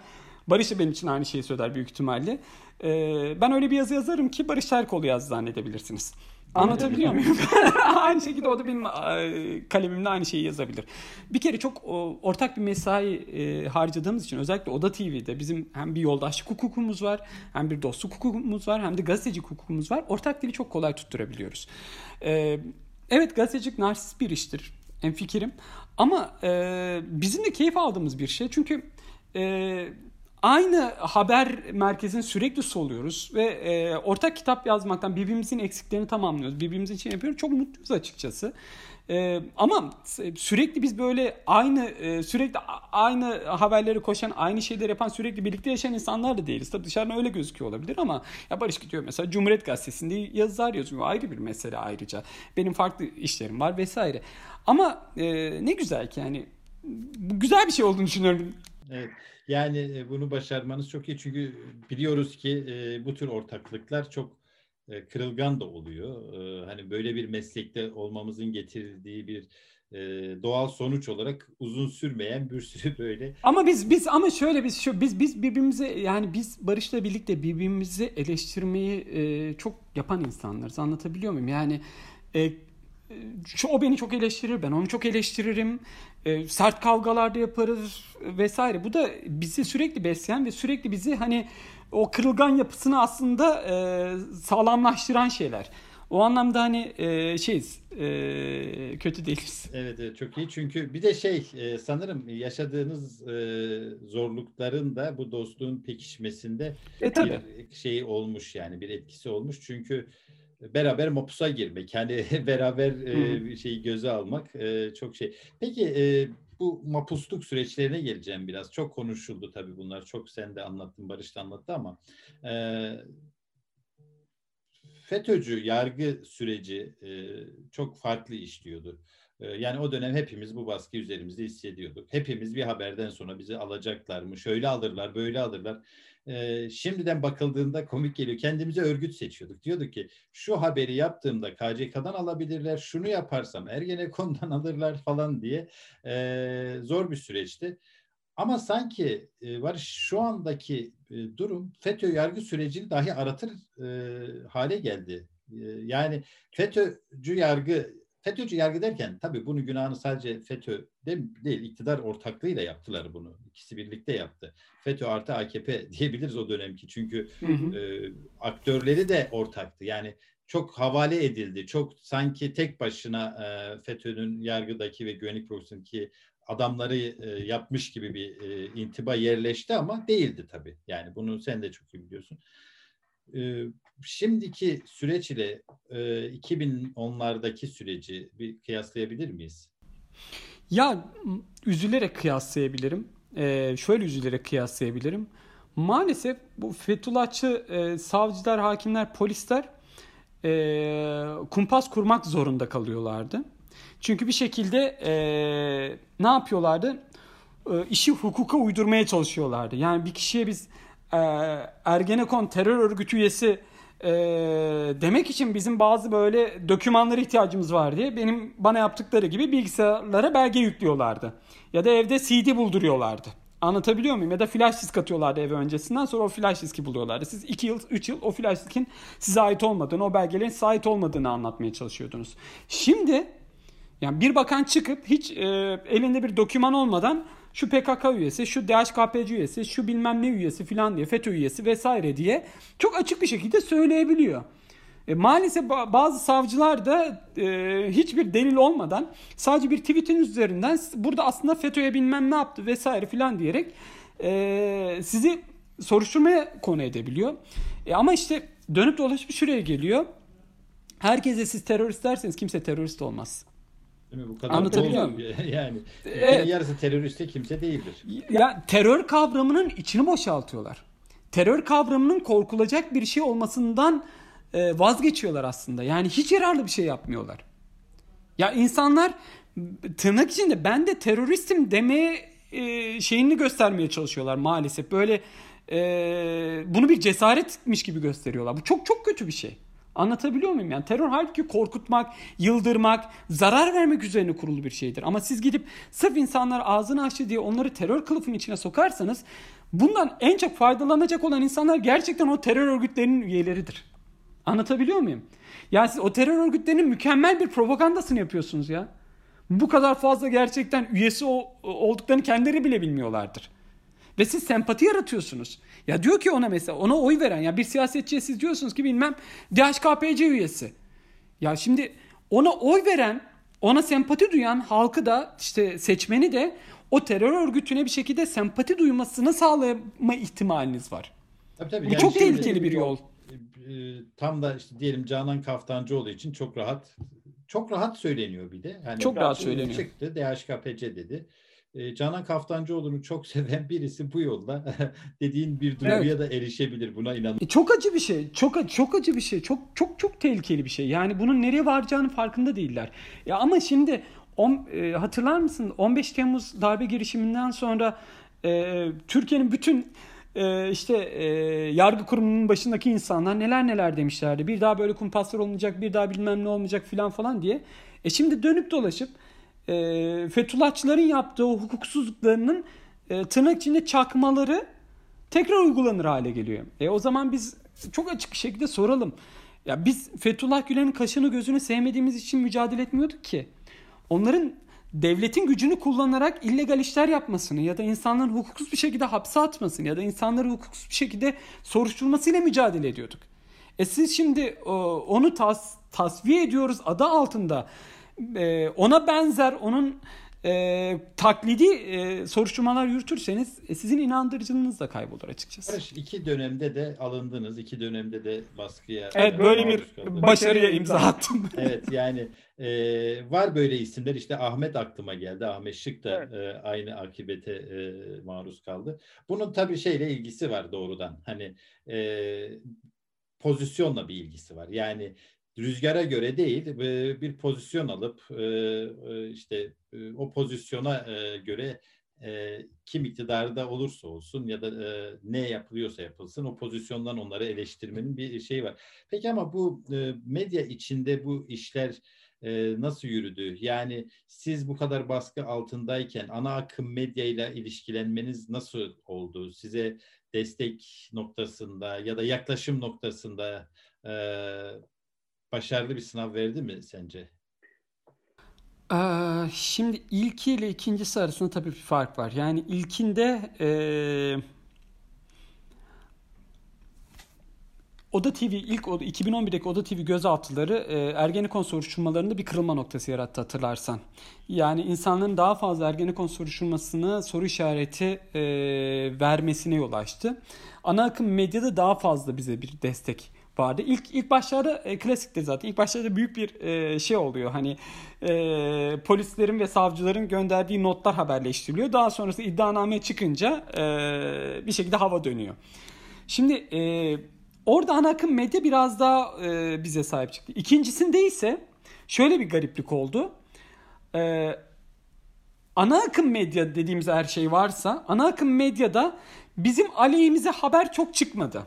A: Barış da benim için aynı şeyi söyler büyük ihtimalle. Ee, ben öyle bir yazı yazarım ki Barış Terkoğlu yazdı zannedebilirsiniz. Anlatabiliyor muyum? aynı şekilde o da benim e, kalemimle aynı şeyi yazabilir. Bir kere çok ortak bir mesai e, harcadığımız için özellikle Oda TV'de bizim hem bir yoldaşlık hukukumuz var, hem bir dostluk hukukumuz var, hem de gazeteci hukukumuz var. Ortak dili çok kolay tutturabiliyoruz. E, evet gazetecilik narsist bir iştir. En fikrim. Ama bizim de keyif aldığımız bir şey. Çünkü aynı haber merkezini sürekli soluyoruz ve e, ortak kitap yazmaktan birbirimizin eksiklerini tamamlıyoruz. Birbirimizin için yapıyoruz. Çok mutluyuz açıkçası. E, ama sürekli biz böyle aynı e, sürekli aynı haberleri koşan, aynı şeyleri yapan, sürekli birlikte yaşayan insanlar da değiliz. Tabii dışarıdan öyle gözüküyor olabilir ama ya Barış gidiyor mesela Cumhuriyet Gazetesi'nde yazılar yazıyor. Ayrı bir mesele ayrıca. Benim farklı işlerim var vesaire. Ama e, ne güzel ki yani bu güzel bir şey olduğunu düşünüyorum.
C: Evet. Yani e, bunu başarmanız çok iyi çünkü biliyoruz ki e, bu tür ortaklıklar çok e, kırılgan da oluyor. Hani böyle bir meslekte olmamızın getirdiği bir doğal sonuç olarak uzun sürmeyen bir sürü böyle.
A: Ama biz biz ama şöyle biz şu biz biz birbirimize yani biz Barış'la birlikte birbirimizi eleştirmeyi çok yapan insanlarız. Anlatabiliyor muyum? Yani şu o beni çok eleştirir, ben onu çok eleştiririm. E, sert kavgalarda yaparız vesaire. Bu da bizi sürekli besleyen ve sürekli bizi hani o kırılgan yapısını aslında e, sağlamlaştıran şeyler. O anlamda hani e, şeyiz, e, kötü değiliz.
C: Evet, evet çok iyi çünkü bir de şey e, sanırım yaşadığınız e, zorlukların da bu dostluğun pekişmesinde e, tabii. bir şey olmuş yani bir etkisi olmuş çünkü beraber mapusa girmek yani beraber e, şeyi göze almak e, çok şey. Peki e, bu mapusluk süreçlerine geleceğim biraz. Çok konuşuldu tabii bunlar. Çok sen de anlattın, Barış da anlattı ama e, FETÖ'cü yargı süreci e, çok farklı işliyordu. E, yani o dönem hepimiz bu baskı üzerimizde hissediyorduk. Hepimiz bir haberden sonra bizi alacaklar mı? Şöyle alırlar, böyle alırlar e, şimdiden bakıldığında komik geliyor. Kendimize örgüt seçiyorduk. Diyorduk ki şu haberi yaptığımda KCK'dan alabilirler, şunu yaparsam Ergenekon'dan alırlar falan diye e, zor bir süreçti. Ama sanki e, var şu andaki e, durum FETÖ yargı sürecini dahi aratır e, hale geldi. E, yani FETÖ'cü yargı FETÖ'cü yargı derken tabii bunu günahını sadece FETÖ değil, iktidar ortaklığıyla yaptılar bunu. İkisi birlikte yaptı. FETÖ artı AKP diyebiliriz o dönemki. Çünkü hı hı. E, aktörleri de ortaktı. Yani çok havale edildi. Çok sanki tek başına e, FETÖ'nün yargıdaki ve güvenlik profesyonelindeki adamları e, yapmış gibi bir e, intiba yerleşti ama değildi tabii. Yani bunu sen de çok iyi biliyorsun. E, şimdiki süreç ile e, 2010'lardaki süreci bir kıyaslayabilir miyiz?
A: Ya üzülerek kıyaslayabilirim. Ee, şöyle üzülerek kıyaslayabilirim. Maalesef bu Fethullahçı e, savcılar, hakimler, polisler e, kumpas kurmak zorunda kalıyorlardı. Çünkü bir şekilde e, ne yapıyorlardı? E, işi hukuka uydurmaya çalışıyorlardı. Yani bir kişiye biz e, Ergenekon terör örgütü üyesi e, demek için bizim bazı böyle dokümanlara ihtiyacımız var diye benim bana yaptıkları gibi bilgisayarlara belge yüklüyorlardı. Ya da evde CD bulduruyorlardı. Anlatabiliyor muyum? Ya da flash disk atıyorlardı eve öncesinden sonra o flash diski buluyorlardı. Siz 2 yıl, 3 yıl o flash diskin size ait olmadığını, o belgelerin size ait olmadığını anlatmaya çalışıyordunuz. Şimdi yani bir bakan çıkıp hiç e, elinde bir doküman olmadan şu PKK üyesi, şu DHKPC üyesi, şu bilmem ne üyesi filan diye, FETÖ üyesi vesaire diye çok açık bir şekilde söyleyebiliyor. E, maalesef bazı savcılar da e, hiçbir delil olmadan sadece bir tweetin üzerinden burada aslında FETÖ'ye bilmem ne yaptı vesaire filan diyerek e, sizi soruşturmaya konu edebiliyor. E, ama işte dönüp dolaşıp şuraya geliyor. Herkese siz terörist derseniz kimse terörist olmaz.
C: Değil mi? Bu kadar Anlatabiliyor muyum? Yani
A: evet.
C: yarısı teröriste kimse değildir.
A: Ya terör kavramının içini boşaltıyorlar. Terör kavramının korkulacak bir şey olmasından e, vazgeçiyorlar aslında. Yani hiç yararlı bir şey yapmıyorlar. Ya insanlar tırnak içinde ben de teröristim demeye e, şeyini göstermeye çalışıyorlar maalesef. Böyle e, bunu bir cesaretmiş gibi gösteriyorlar. Bu çok çok kötü bir şey. Anlatabiliyor muyum? Yani terör halbuki korkutmak, yıldırmak, zarar vermek üzerine kurulu bir şeydir. Ama siz gidip sırf insanlar ağzını açtı diye onları terör kılıfının içine sokarsanız bundan en çok faydalanacak olan insanlar gerçekten o terör örgütlerinin üyeleridir. Anlatabiliyor muyum? Yani siz o terör örgütlerinin mükemmel bir propagandasını yapıyorsunuz ya. Bu kadar fazla gerçekten üyesi olduklarını kendileri bile bilmiyorlardır. Ve siz sempati yaratıyorsunuz. Ya diyor ki ona mesela ona oy veren ya bir siyasetçiye siz diyorsunuz ki bilmem DHKPC üyesi. Ya şimdi ona oy veren ona sempati duyan halkı da işte seçmeni de o terör örgütüne bir şekilde sempati duymasını sağlama ihtimaliniz var. Tabii, tabii. Bu yani çok tehlikeli bir yol.
C: E, tam da işte diyelim Canan Kaftancıoğlu için çok rahat çok rahat söyleniyor bir de.
A: Yani çok rahat söyleniyor.
C: Çıktı DHKPC dedi. E, Canan Kaftancıoğlu'nu çok seven birisi bu yolda dediğin bir duyguya evet. da erişebilir. Buna inanıyorum.
A: E, çok acı bir şey. Çok çok acı bir şey. Çok çok çok tehlikeli bir şey. Yani bunun nereye varacağını farkında değiller. Ya ama şimdi on, e, hatırlar mısın 15 Temmuz darbe girişiminden sonra e, Türkiye'nin bütün e, işte e, yargı kurumunun başındaki insanlar neler neler demişlerdi. Bir daha böyle kumpaslar olmayacak, bir daha bilmem ne olmayacak filan falan diye. E şimdi dönüp dolaşıp e, Fethullahçıların yaptığı o hukuksuzluklarının e, tırnak içinde çakmaları tekrar uygulanır hale geliyor. E o zaman biz çok açık bir şekilde soralım. Ya biz Fethullah Gülen'in kaşını gözünü sevmediğimiz için mücadele etmiyorduk ki. Onların devletin gücünü kullanarak illegal işler yapmasını ya da insanların hukuksuz bir şekilde hapse atmasını ya da insanları hukuksuz bir şekilde soruşturmasıyla mücadele ediyorduk. E siz şimdi onu tas, tasfiye ediyoruz adı altında e, ona benzer onun e, taklidi e, soruşturmalar yürütürseniz e, sizin inandırıcılığınız da kaybolur açıkçası.
C: Barış iki dönemde de alındınız. iki dönemde de baskıya
A: Evet böyle bir kaldı. başarıya imza attım.
C: evet yani e, var böyle isimler. işte Ahmet aklıma geldi. Ahmet Şık da evet. e, aynı akibete e, maruz kaldı. Bunun tabii şeyle ilgisi var doğrudan. Hani e, pozisyonla bir ilgisi var. Yani rüzgara göre değil bir pozisyon alıp işte o pozisyona göre kim iktidarda olursa olsun ya da ne yapılıyorsa yapılsın o pozisyondan onları eleştirmenin bir şey var. Peki ama bu medya içinde bu işler nasıl yürüdü? Yani siz bu kadar baskı altındayken ana akım medyayla ilişkilenmeniz nasıl oldu? Size destek noktasında ya da yaklaşım noktasında başarılı bir sınav verdi mi sence?
A: Ee, şimdi ilki ile ikincisi arasında tabii bir fark var. Yani ilkinde e, Oda TV ilk 2011'deki Oda TV gözaltıları e, Ergenekon soruşturmalarında bir kırılma noktası yarattı hatırlarsan. Yani insanların daha fazla Ergenekon soruşturmasını soru işareti e, vermesine yol açtı. Ana akım medyada daha fazla bize bir destek vardı. İlk ilk başlarda e, klasiktir zaten. İlk başlarda büyük bir e, şey oluyor. Hani e, polislerin ve savcıların gönderdiği notlar haberleştiriliyor. Daha sonrası iddianame çıkınca e, bir şekilde hava dönüyor. Şimdi e, orada ana akım medya biraz daha e, bize sahip çıktı. İkincisinde ise şöyle bir gariplik oldu. E, ana akım medya dediğimiz her şey varsa ana akım medyada bizim aleyhimize haber çok çıkmadı.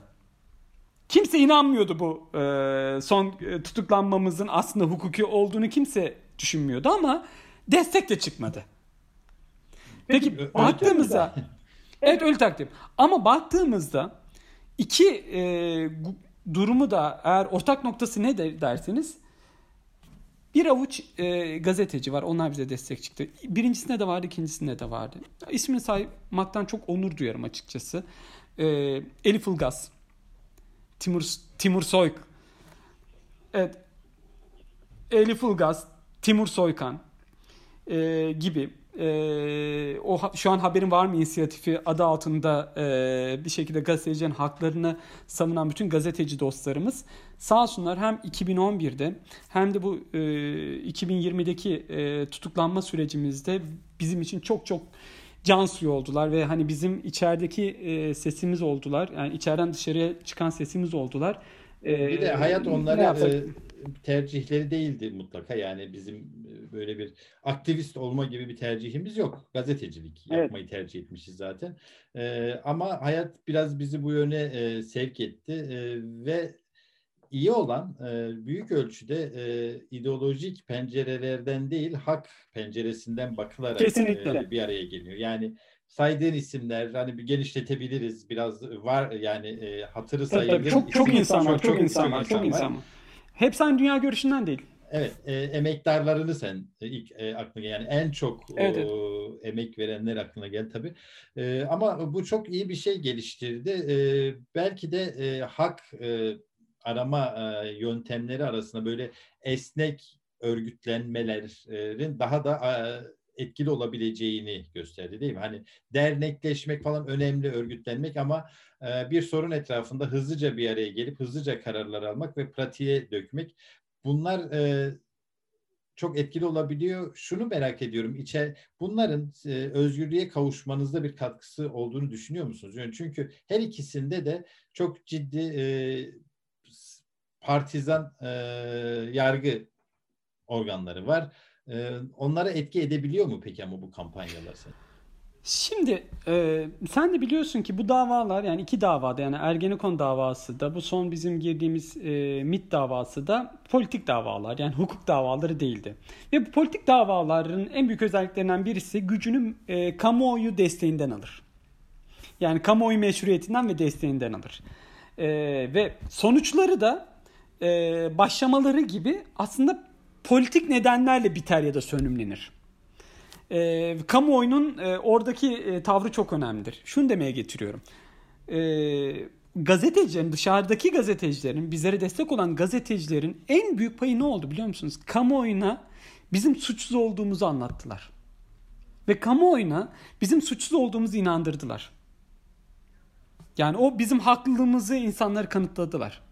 A: Kimse inanmıyordu bu e, son e, tutuklanmamızın aslında hukuki olduğunu kimse düşünmüyordu ama destek de çıkmadı. Peki, Peki baktığımızda evet ölü takdim ama baktığımızda iki e, durumu da eğer ortak noktası ne derseniz bir avuç e, gazeteci var. Onlar bize destek çıktı. Birincisinde de vardı, ikincisinde de vardı. İsmini saymaktan çok onur duyarım açıkçası. E, Elif Ilgaz, Timur, Timur Soyk, evet, Elif Ilgaz, Timur Soykan e, gibi. E, o şu an haberin var mı inisiyatifi? Adı altında e, bir şekilde gazetecilerin haklarını savunan bütün gazeteci dostlarımız. Sağ olsunlar hem 2011'de hem de bu e, 2020'deki e, tutuklanma sürecimizde bizim için çok çok can suyu oldular ve hani bizim içerideki e, sesimiz oldular. Yani içeriden dışarıya çıkan sesimiz oldular.
C: E, bir de hayat onlara e, tercihleri değildi mutlaka. Yani bizim böyle bir aktivist olma gibi bir tercihimiz yok. Gazetecilik evet. yapmayı tercih etmişiz zaten. E, ama hayat biraz bizi bu yöne e, sevk etti e, ve iyi olan e, büyük ölçüde e, ideolojik pencerelerden değil hak penceresinden bakılarak e, bir araya geliyor. Yani saydığın isimler hani bir genişletebiliriz biraz var yani e, hatırı sayılır.
A: Çok çok insan var, çok, çok insan var, çok insan var. Hep sen dünya görüşünden değil.
C: Evet, e, emektarlarını sen e, ilk e, aklına yani en çok evet, o, emek verenler aklına gel tabii. E, ama bu çok iyi bir şey geliştirdi. E, belki de e, hak e, arama yöntemleri arasında böyle esnek örgütlenmelerin daha da etkili olabileceğini gösterdi değil mi? Hani dernekleşmek falan önemli örgütlenmek ama bir sorun etrafında hızlıca bir araya gelip hızlıca kararlar almak ve pratiğe dökmek bunlar çok etkili olabiliyor. Şunu merak ediyorum. içe bunların özgürlüğe kavuşmanızda bir katkısı olduğunu düşünüyor musunuz? Çünkü her ikisinde de çok ciddi partizan e, yargı organları var. E, onlara etki edebiliyor mu peki ama bu kampanyalar sen?
A: Şimdi e, sen de biliyorsun ki bu davalar yani iki davada yani Ergenekon davası da bu son bizim girdiğimiz e, MIT davası da politik davalar yani hukuk davaları değildi. Ve bu politik davaların en büyük özelliklerinden birisi gücünü e, kamuoyu desteğinden alır. Yani kamuoyu meşruiyetinden ve desteğinden alır. E, ve sonuçları da e, başlamaları gibi aslında politik nedenlerle biter ya da sönümlenir e, kamuoyunun e, oradaki e, tavrı çok önemlidir. Şunu demeye getiriyorum. E, gazetecilerin, dışarıdaki gazetecilerin, bizlere destek olan gazetecilerin en büyük payı ne oldu biliyor musunuz? Kamuoyuna bizim suçsuz olduğumuzu anlattılar. Ve kamuoyuna bizim suçsuz olduğumuzu inandırdılar. Yani o bizim haklılığımızı insanları kanıtladılar.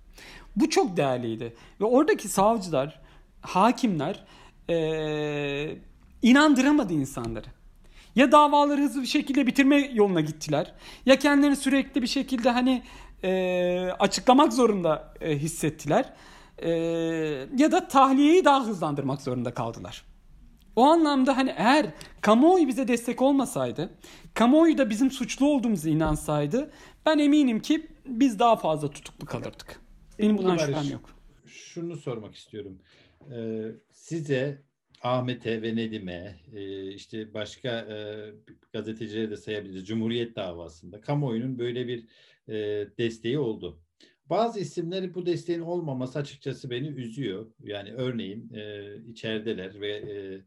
A: Bu çok değerliydi. Ve oradaki savcılar, hakimler ee, inandıramadı insanları. Ya davaları hızlı bir şekilde bitirme yoluna gittiler. Ya kendilerini sürekli bir şekilde hani e, açıklamak zorunda e, hissettiler. E, ya da tahliyeyi daha hızlandırmak zorunda kaldılar. O anlamda hani eğer kamuoyu bize destek olmasaydı, kamuoyu da bizim suçlu olduğumuzu inansaydı ben eminim ki biz daha fazla tutuklu kalırdık. Benim bundan şüphem yok.
C: Şunu sormak istiyorum. Ee, size Ahmet'e ve Nedim'e, e, işte başka e, gazetecilere de sayabiliriz. Cumhuriyet davasında kamuoyunun böyle bir e, desteği oldu. Bazı isimleri bu desteğin olmaması açıkçası beni üzüyor. Yani örneğin e, içerideler ve e,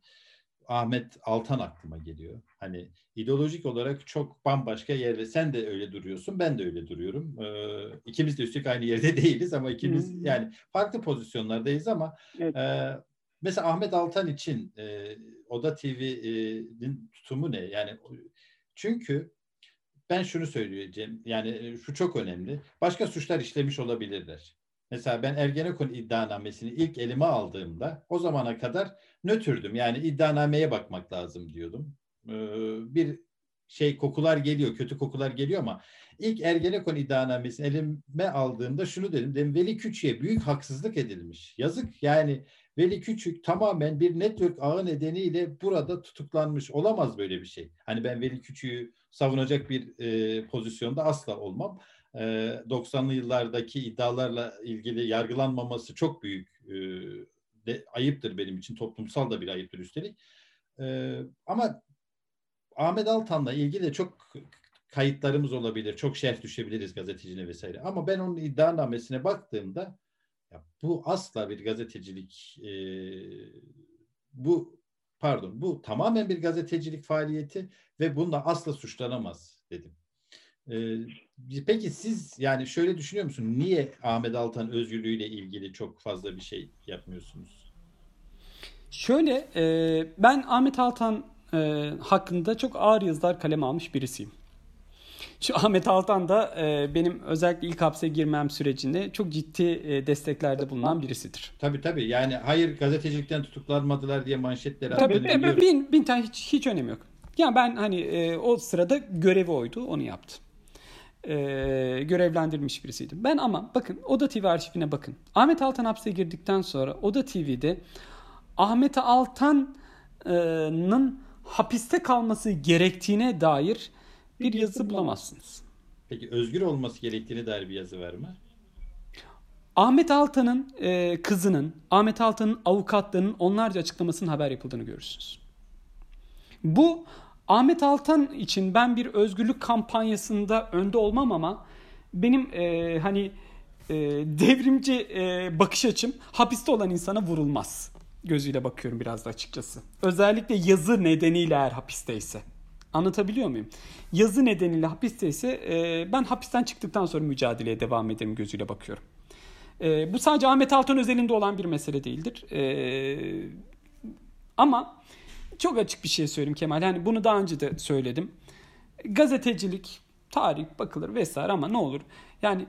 C: Ahmet Altan aklıma geliyor. Hani ideolojik olarak çok bambaşka yerde. Sen de öyle duruyorsun, ben de öyle duruyorum. Ee, ikimiz de üstelik aynı yerde değiliz ama ikimiz hmm. yani farklı pozisyonlardayız ama evet. e, Mesela Ahmet Altan için e, Oda TV'nin tutumu ne? Yani çünkü ben şunu söyleyeceğim. Yani e, şu çok önemli. Başka suçlar işlemiş olabilirler. Mesela ben Ergenekon iddianamesini ilk elime aldığımda o zamana kadar nötürdüm. Yani iddianameye bakmak lazım diyordum. Ee, bir şey kokular geliyor, kötü kokular geliyor ama ilk Ergenekon iddianamesini elime aldığımda şunu dedim. Dedim Veli Küçük'e büyük haksızlık edilmiş. Yazık yani Veli Küçük tamamen bir network ağı nedeniyle burada tutuklanmış. Olamaz böyle bir şey. Hani ben Veli Küçük'ü savunacak bir e, pozisyonda asla olmam. E, 90'lı yıllardaki iddialarla ilgili yargılanmaması çok büyük e, de, ayıptır benim için. Toplumsal da bir ayıptır üstelik. E, ama Ahmet Altan'la ilgili de çok kayıtlarımız olabilir. Çok şerh düşebiliriz gazetecine vesaire. Ama ben onun iddianamesine baktığımda Ya bu asla bir gazetecilik e, bu pardon bu tamamen bir gazetecilik faaliyeti ve bununla asla suçlanamaz dedim. Ee, peki siz yani şöyle düşünüyor musunuz? Niye Ahmet Altan özgürlüğüyle ilgili çok fazla bir şey yapmıyorsunuz?
A: Şöyle e, ben Ahmet Altan e, hakkında çok ağır yazılar kaleme almış birisiyim. Şu Ahmet Altan da e, benim özellikle ilk hapse girmem sürecinde çok ciddi e, desteklerde bulunan birisidir.
C: Tabii tabii. Yani hayır gazetecilikten tutuklanmadılar diye manşetler
A: Tabii tabii, bin, bin tane hiç, hiç önemi yok. Yani ben hani e, o sırada görevi oydu onu yaptı. E, görevlendirilmiş birisiydim. Ben ama bakın Oda TV arşivine bakın. Ahmet Altan hapse girdikten sonra Oda TV'de Ahmet Altan'ın hapiste kalması gerektiğine dair bir yazı bulamazsınız.
C: Peki özgür olması gerektiğine dair bir yazı var mı?
A: Ahmet Altan'ın e, kızının, Ahmet Altan'ın avukatlarının onlarca açıklamasının haber yapıldığını görürsünüz. Bu Ahmet Altan için ben bir özgürlük kampanyasında önde olmam ama benim e, hani e, devrimci e, bakış açım hapiste olan insana vurulmaz gözüyle bakıyorum biraz da açıkçası. Özellikle yazı nedeniyle eğer hapisteyse. Anlatabiliyor muyum? Yazı nedeniyle hapisteyse e, ben hapisten çıktıktan sonra mücadeleye devam ederim gözüyle bakıyorum. E, bu sadece Ahmet Altan özelinde olan bir mesele değildir. E, ama çok açık bir şey söyleyeyim Kemal. Hani bunu daha önce de söyledim. Gazetecilik, tarih bakılır vesaire ama ne olur. Yani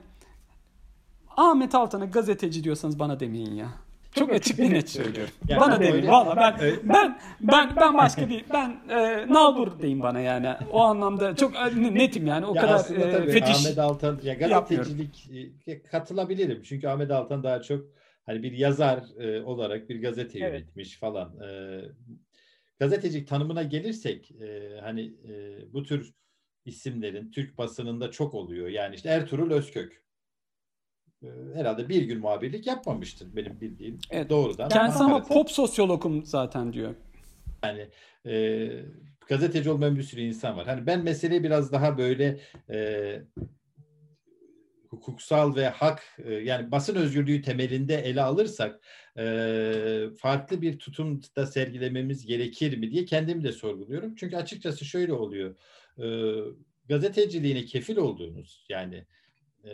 A: Ahmet Altan'a gazeteci diyorsanız bana demeyin ya. Çok açık bir net söylüyorum. Yani bana demeyin valla ben ben ben ben başka bir ben e, nalbur deyin bana yani. O anlamda çok e, netim yani o ya kadar e, fetiş.
C: Ahmet Altan ya gazetecilik e, katılabilirim. Çünkü Ahmet Altan daha çok hani bir yazar e, olarak bir gazete evet. yönetmiş falan. E, gazetecilik tanımına gelirsek e, hani e, bu tür isimlerin Türk basınında çok oluyor. Yani işte Ertuğrul Özkök herhalde bir gün muhabirlik yapmamıştır benim bildiğim.
A: Evet. Doğrudan. Kendisi ama pop sosyologum zaten diyor.
C: Yani e, gazeteci olmayan bir sürü insan var. Hani ben meseleyi biraz daha böyle e, hukuksal ve hak e, yani basın özgürlüğü temelinde ele alırsak e, farklı bir tutum da sergilememiz gerekir mi diye kendimi de sorguluyorum. Çünkü açıkçası şöyle oluyor. E, gazeteciliğine kefil olduğunuz yani e,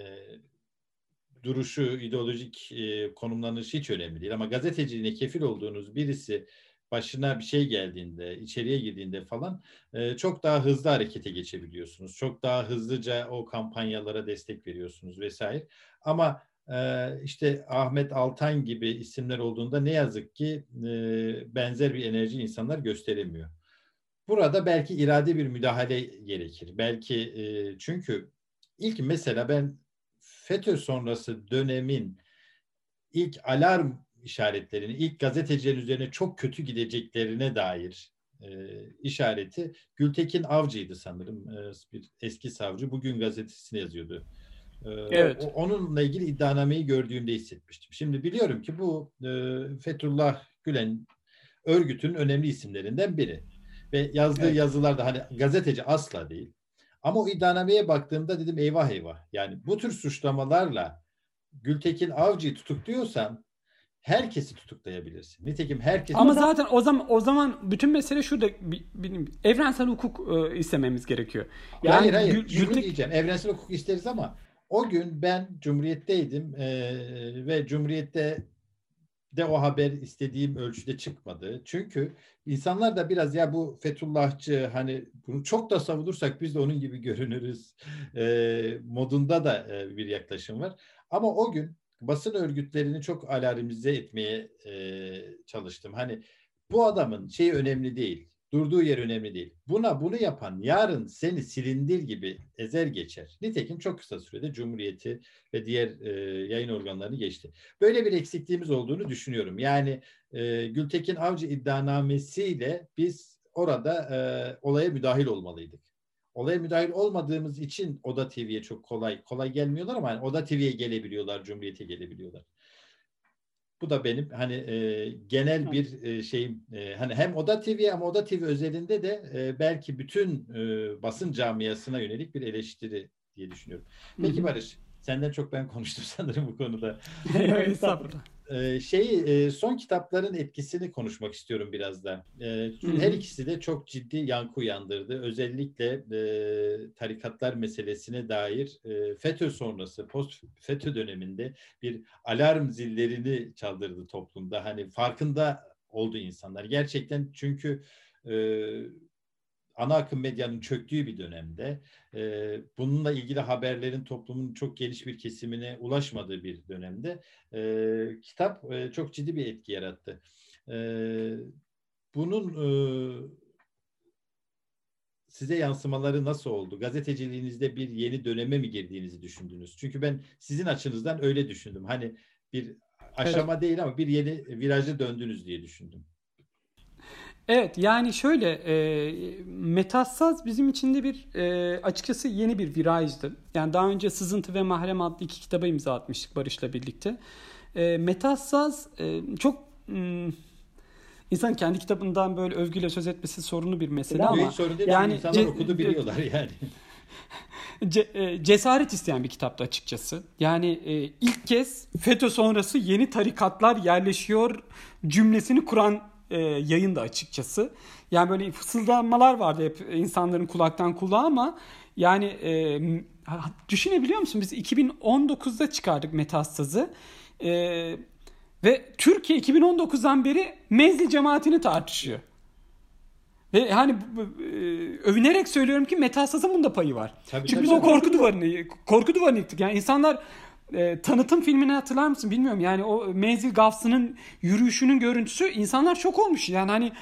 C: duruşu, ideolojik e, konumlanışı hiç önemli değil. Ama gazeteciliğine kefil olduğunuz birisi başına bir şey geldiğinde, içeriye girdiğinde falan e, çok daha hızlı harekete geçebiliyorsunuz. Çok daha hızlıca o kampanyalara destek veriyorsunuz vesaire. Ama e, işte Ahmet Altan gibi isimler olduğunda ne yazık ki e, benzer bir enerji insanlar gösteremiyor. Burada belki irade bir müdahale gerekir. Belki e, çünkü ilk mesela ben FETÖ sonrası dönemin ilk alarm işaretlerini, ilk gazetecilerin üzerine çok kötü gideceklerine dair e, işareti Gültekin Avcı'ydı sanırım. E, bir eski savcı. Bugün gazetesine yazıyordu. E, evet. Onunla ilgili iddianameyi gördüğümde hissetmiştim. Şimdi biliyorum ki bu e, Fethullah Gülen örgütün önemli isimlerinden biri. Ve yazdığı evet. yazılarda hani gazeteci asla değil. Ama o iddianameye baktığımda dedim eyvah eyvah. Yani bu tür suçlamalarla Gültekin Avcı'yı tutukluyorsan herkesi tutuklayabilirsin. Nitekim herkes
A: Ama zaten o zaman o zaman bütün mesele şurada benim evrensel hukuk e, istememiz gerekiyor.
C: Yani hayır hayır. Gül, Gültek... diyeceğim. Evrensel hukuk isteriz ama o gün ben Cumhuriyet'teydim e, ve Cumhuriyet'te de o haber istediğim ölçüde çıkmadı. Çünkü insanlar da biraz ya bu Fethullahçı hani bunu çok da savunursak biz de onun gibi görünürüz e, modunda da e, bir yaklaşım var. Ama o gün basın örgütlerini çok alarmize etmeye e, çalıştım. Hani bu adamın şeyi önemli değil. Durduğu yer önemli değil. Buna bunu yapan yarın seni silindir gibi ezer geçer. Nitekim çok kısa sürede Cumhuriyeti ve diğer e, yayın organlarını geçti. Böyle bir eksikliğimiz olduğunu düşünüyorum. Yani e, Gültekin Avcı iddianamesiyle biz orada e, olaya müdahil olmalıydık. Olaya müdahil olmadığımız için Oda TV'ye çok kolay kolay gelmiyorlar ama yani Oda TV'ye gelebiliyorlar, Cumhuriyet'e gelebiliyorlar. Bu da benim hani e, genel bir e, şeyim. E, hani hem Oda TV ama Oda TV özelinde de e, belki bütün e, basın camiasına yönelik bir eleştiri diye düşünüyorum. Peki Barış Senden çok ben konuştum sanırım bu konuda.
A: Estağfurullah.
C: Ee, şey e, son kitapların etkisini konuşmak istiyorum biraz da. Ee, her ikisi de çok ciddi yankı uyandırdı. Özellikle e, tarikatlar meselesine dair e, FETÖ sonrası, post FETÖ döneminde bir alarm zillerini çaldırdı toplumda. Hani farkında oldu insanlar. Gerçekten çünkü ana akım medyanın çöktüğü bir dönemde e, bununla ilgili haberlerin toplumun çok geniş bir kesimine ulaşmadığı bir dönemde e, kitap e, çok ciddi bir etki yarattı. E, bunun e, size yansımaları nasıl oldu? Gazeteciliğinizde bir yeni döneme mi girdiğinizi düşündünüz? Çünkü ben sizin açınızdan öyle düşündüm. Hani bir aşama evet. değil ama bir yeni virajı döndünüz diye düşündüm.
A: Evet yani şöyle e, Metassaz bizim için de bir e, açıkçası yeni bir virajdı. Yani daha önce Sızıntı ve Mahrem adlı iki kitaba imza atmıştık Barış'la birlikte. E, Metassaz e, çok m, insan kendi kitabından böyle övgüyle söz etmesi sorunu bir mesele ama
C: sorun değil, yani insanlar ce- okudu biliyorlar yani.
A: Ce- e, cesaret isteyen bir kitaptı açıkçası. Yani e, ilk kez FETÖ sonrası yeni tarikatlar yerleşiyor cümlesini kuran e, yayında açıkçası. Yani böyle fısıldanmalar vardı hep insanların kulaktan kulağa ama yani e, düşünebiliyor musun? Biz 2019'da çıkardık Metastaz'ı. E, ve Türkiye 2019'dan beri menzil cemaatini tartışıyor. Ve hani övünerek söylüyorum ki Metastas'ın bunda payı var. Tabii, Çünkü tabii, biz tabii. o korku duvarını korku duvarını yıktık. Yani insanlar e, tanıtım filmini hatırlar mısın bilmiyorum. Yani o Menzil Gafsı'nın yürüyüşünün görüntüsü insanlar şok olmuş. Yani hani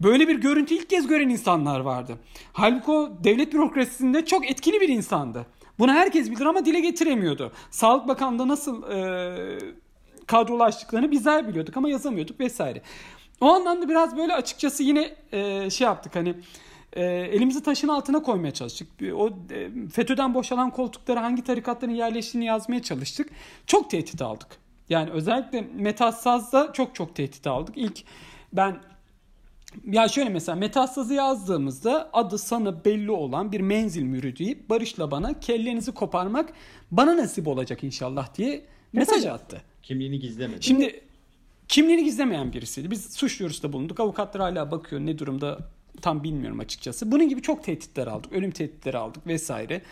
A: böyle bir görüntü ilk kez gören insanlar vardı. Halbuki o devlet bürokrasisinde çok etkili bir insandı. Bunu herkes bilir ama dile getiremiyordu. Sağlık Bakanlığı'nda nasıl e, kadrolaştıklarını bizler biliyorduk ama yazamıyorduk vesaire. O anlamda biraz böyle açıkçası yine e, şey yaptık hani e, elimizi taşın altına koymaya çalıştık. O e, FETÖ'den boşalan koltukları hangi tarikatların yerleştiğini yazmaya çalıştık. Çok tehdit aldık. Yani özellikle Metassaz'da çok çok tehdit aldık. İlk ben ya şöyle mesela Metassaz'ı yazdığımızda adı sana belli olan bir menzil müridi Barış'la bana kellenizi koparmak bana nasip olacak inşallah diye mesaj attı.
C: Kimliğini gizlemedi.
A: Şimdi kimliğini gizlemeyen birisiydi. Biz suçluyoruz da bulunduk. Avukatlar hala bakıyor ne durumda tam bilmiyorum açıkçası. Bunun gibi çok tehditler aldık. Ölüm tehditleri aldık vesaire.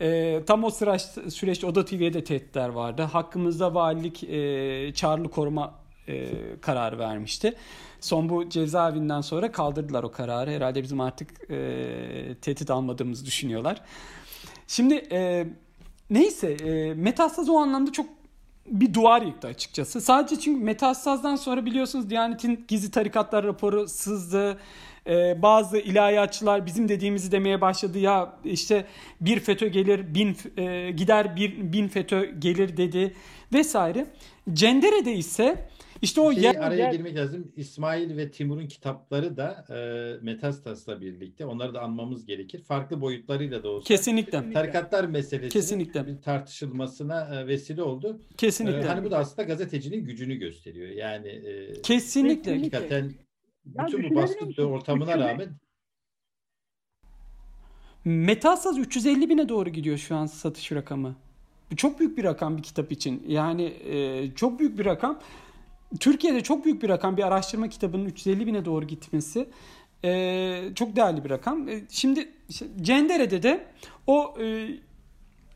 A: E, tam o süreç, süreçte Oda TV'ye de tehditler vardı. Hakkımızda valilik e, çağrılı koruma e, kararı vermişti. Son bu cezaevinden sonra kaldırdılar o kararı. Herhalde bizim artık e, tehdit almadığımızı düşünüyorlar. Şimdi e, neyse e, Metastaz o anlamda çok bir duvar yıktı açıkçası. Sadece çünkü Metastaz'dan sonra biliyorsunuz Diyanet'in gizli tarikatlar raporu sızdı e, bazı ilahiyatçılar bizim dediğimizi demeye başladı. Ya işte bir FETÖ gelir, bin e, gider bir bin FETÖ gelir dedi vesaire. Cendere'de ise işte o
C: şey, yer, araya yer... girmek lazım. İsmail ve Timur'un kitapları da e, Metastas'la birlikte onları da anmamız gerekir. Farklı boyutlarıyla da olsa.
A: Kesinlikle.
C: Tarikatlar meselesi Kesinlikle. bir tartışılmasına e, vesile oldu.
A: Kesinlikle. E,
C: hani bu da aslında gazetecinin gücünü gösteriyor. Yani e,
A: Kesinlikle.
C: Hakikaten bütün bu baskı ortamına rağmen
A: Metasaz 350 bine doğru gidiyor şu an satış rakamı. Çok büyük bir rakam bir kitap için. Yani e, çok büyük bir rakam. Türkiye'de çok büyük bir rakam bir araştırma kitabının 350 bine doğru gitmesi. E, çok değerli bir rakam. E, şimdi işte, Cendere'de de o e,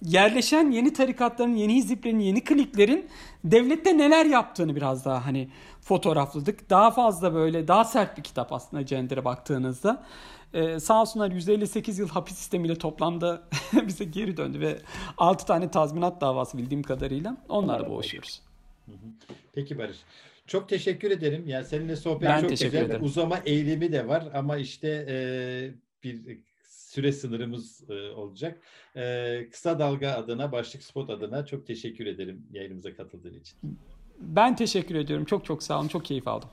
A: yerleşen yeni tarikatların, yeni hiziplerin, yeni kliklerin devlette neler yaptığını biraz daha hani fotoğrafladık. Daha fazla böyle daha sert bir kitap aslında Cender'e baktığınızda. Ee, sağ olsunlar 158 yıl hapis sistemiyle toplamda bize geri döndü ve 6 tane tazminat davası bildiğim kadarıyla onlarla boğuşuyoruz.
C: Peki Barış. Çok teşekkür ederim. Yani seninle sohbet ben çok güzel. Ederim. Uzama eğilimi de var ama işte e, bir süre sınırımız e, olacak. E, kısa Dalga adına, Başlık Spot adına çok teşekkür ederim yayınımıza katıldığın için.
A: Ben teşekkür ediyorum. Çok çok sağ olun. Çok keyif aldım.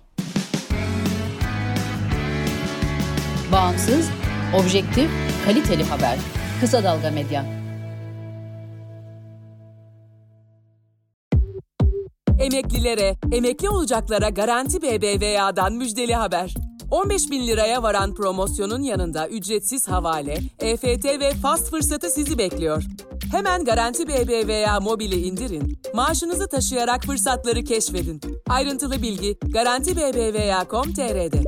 B: Bağımsız, objektif, kaliteli haber. Kısa Dalga Medya.
D: Emeklilere, emekli olacaklara Garanti BBVA'dan müjdeli haber. 15 bin liraya varan promosyonun yanında ücretsiz havale, EFT ve fast fırsatı sizi bekliyor. Hemen Garanti BBVA mobili indirin, maaşınızı taşıyarak fırsatları keşfedin. Ayrıntılı bilgi garantibbva.com.tr'de.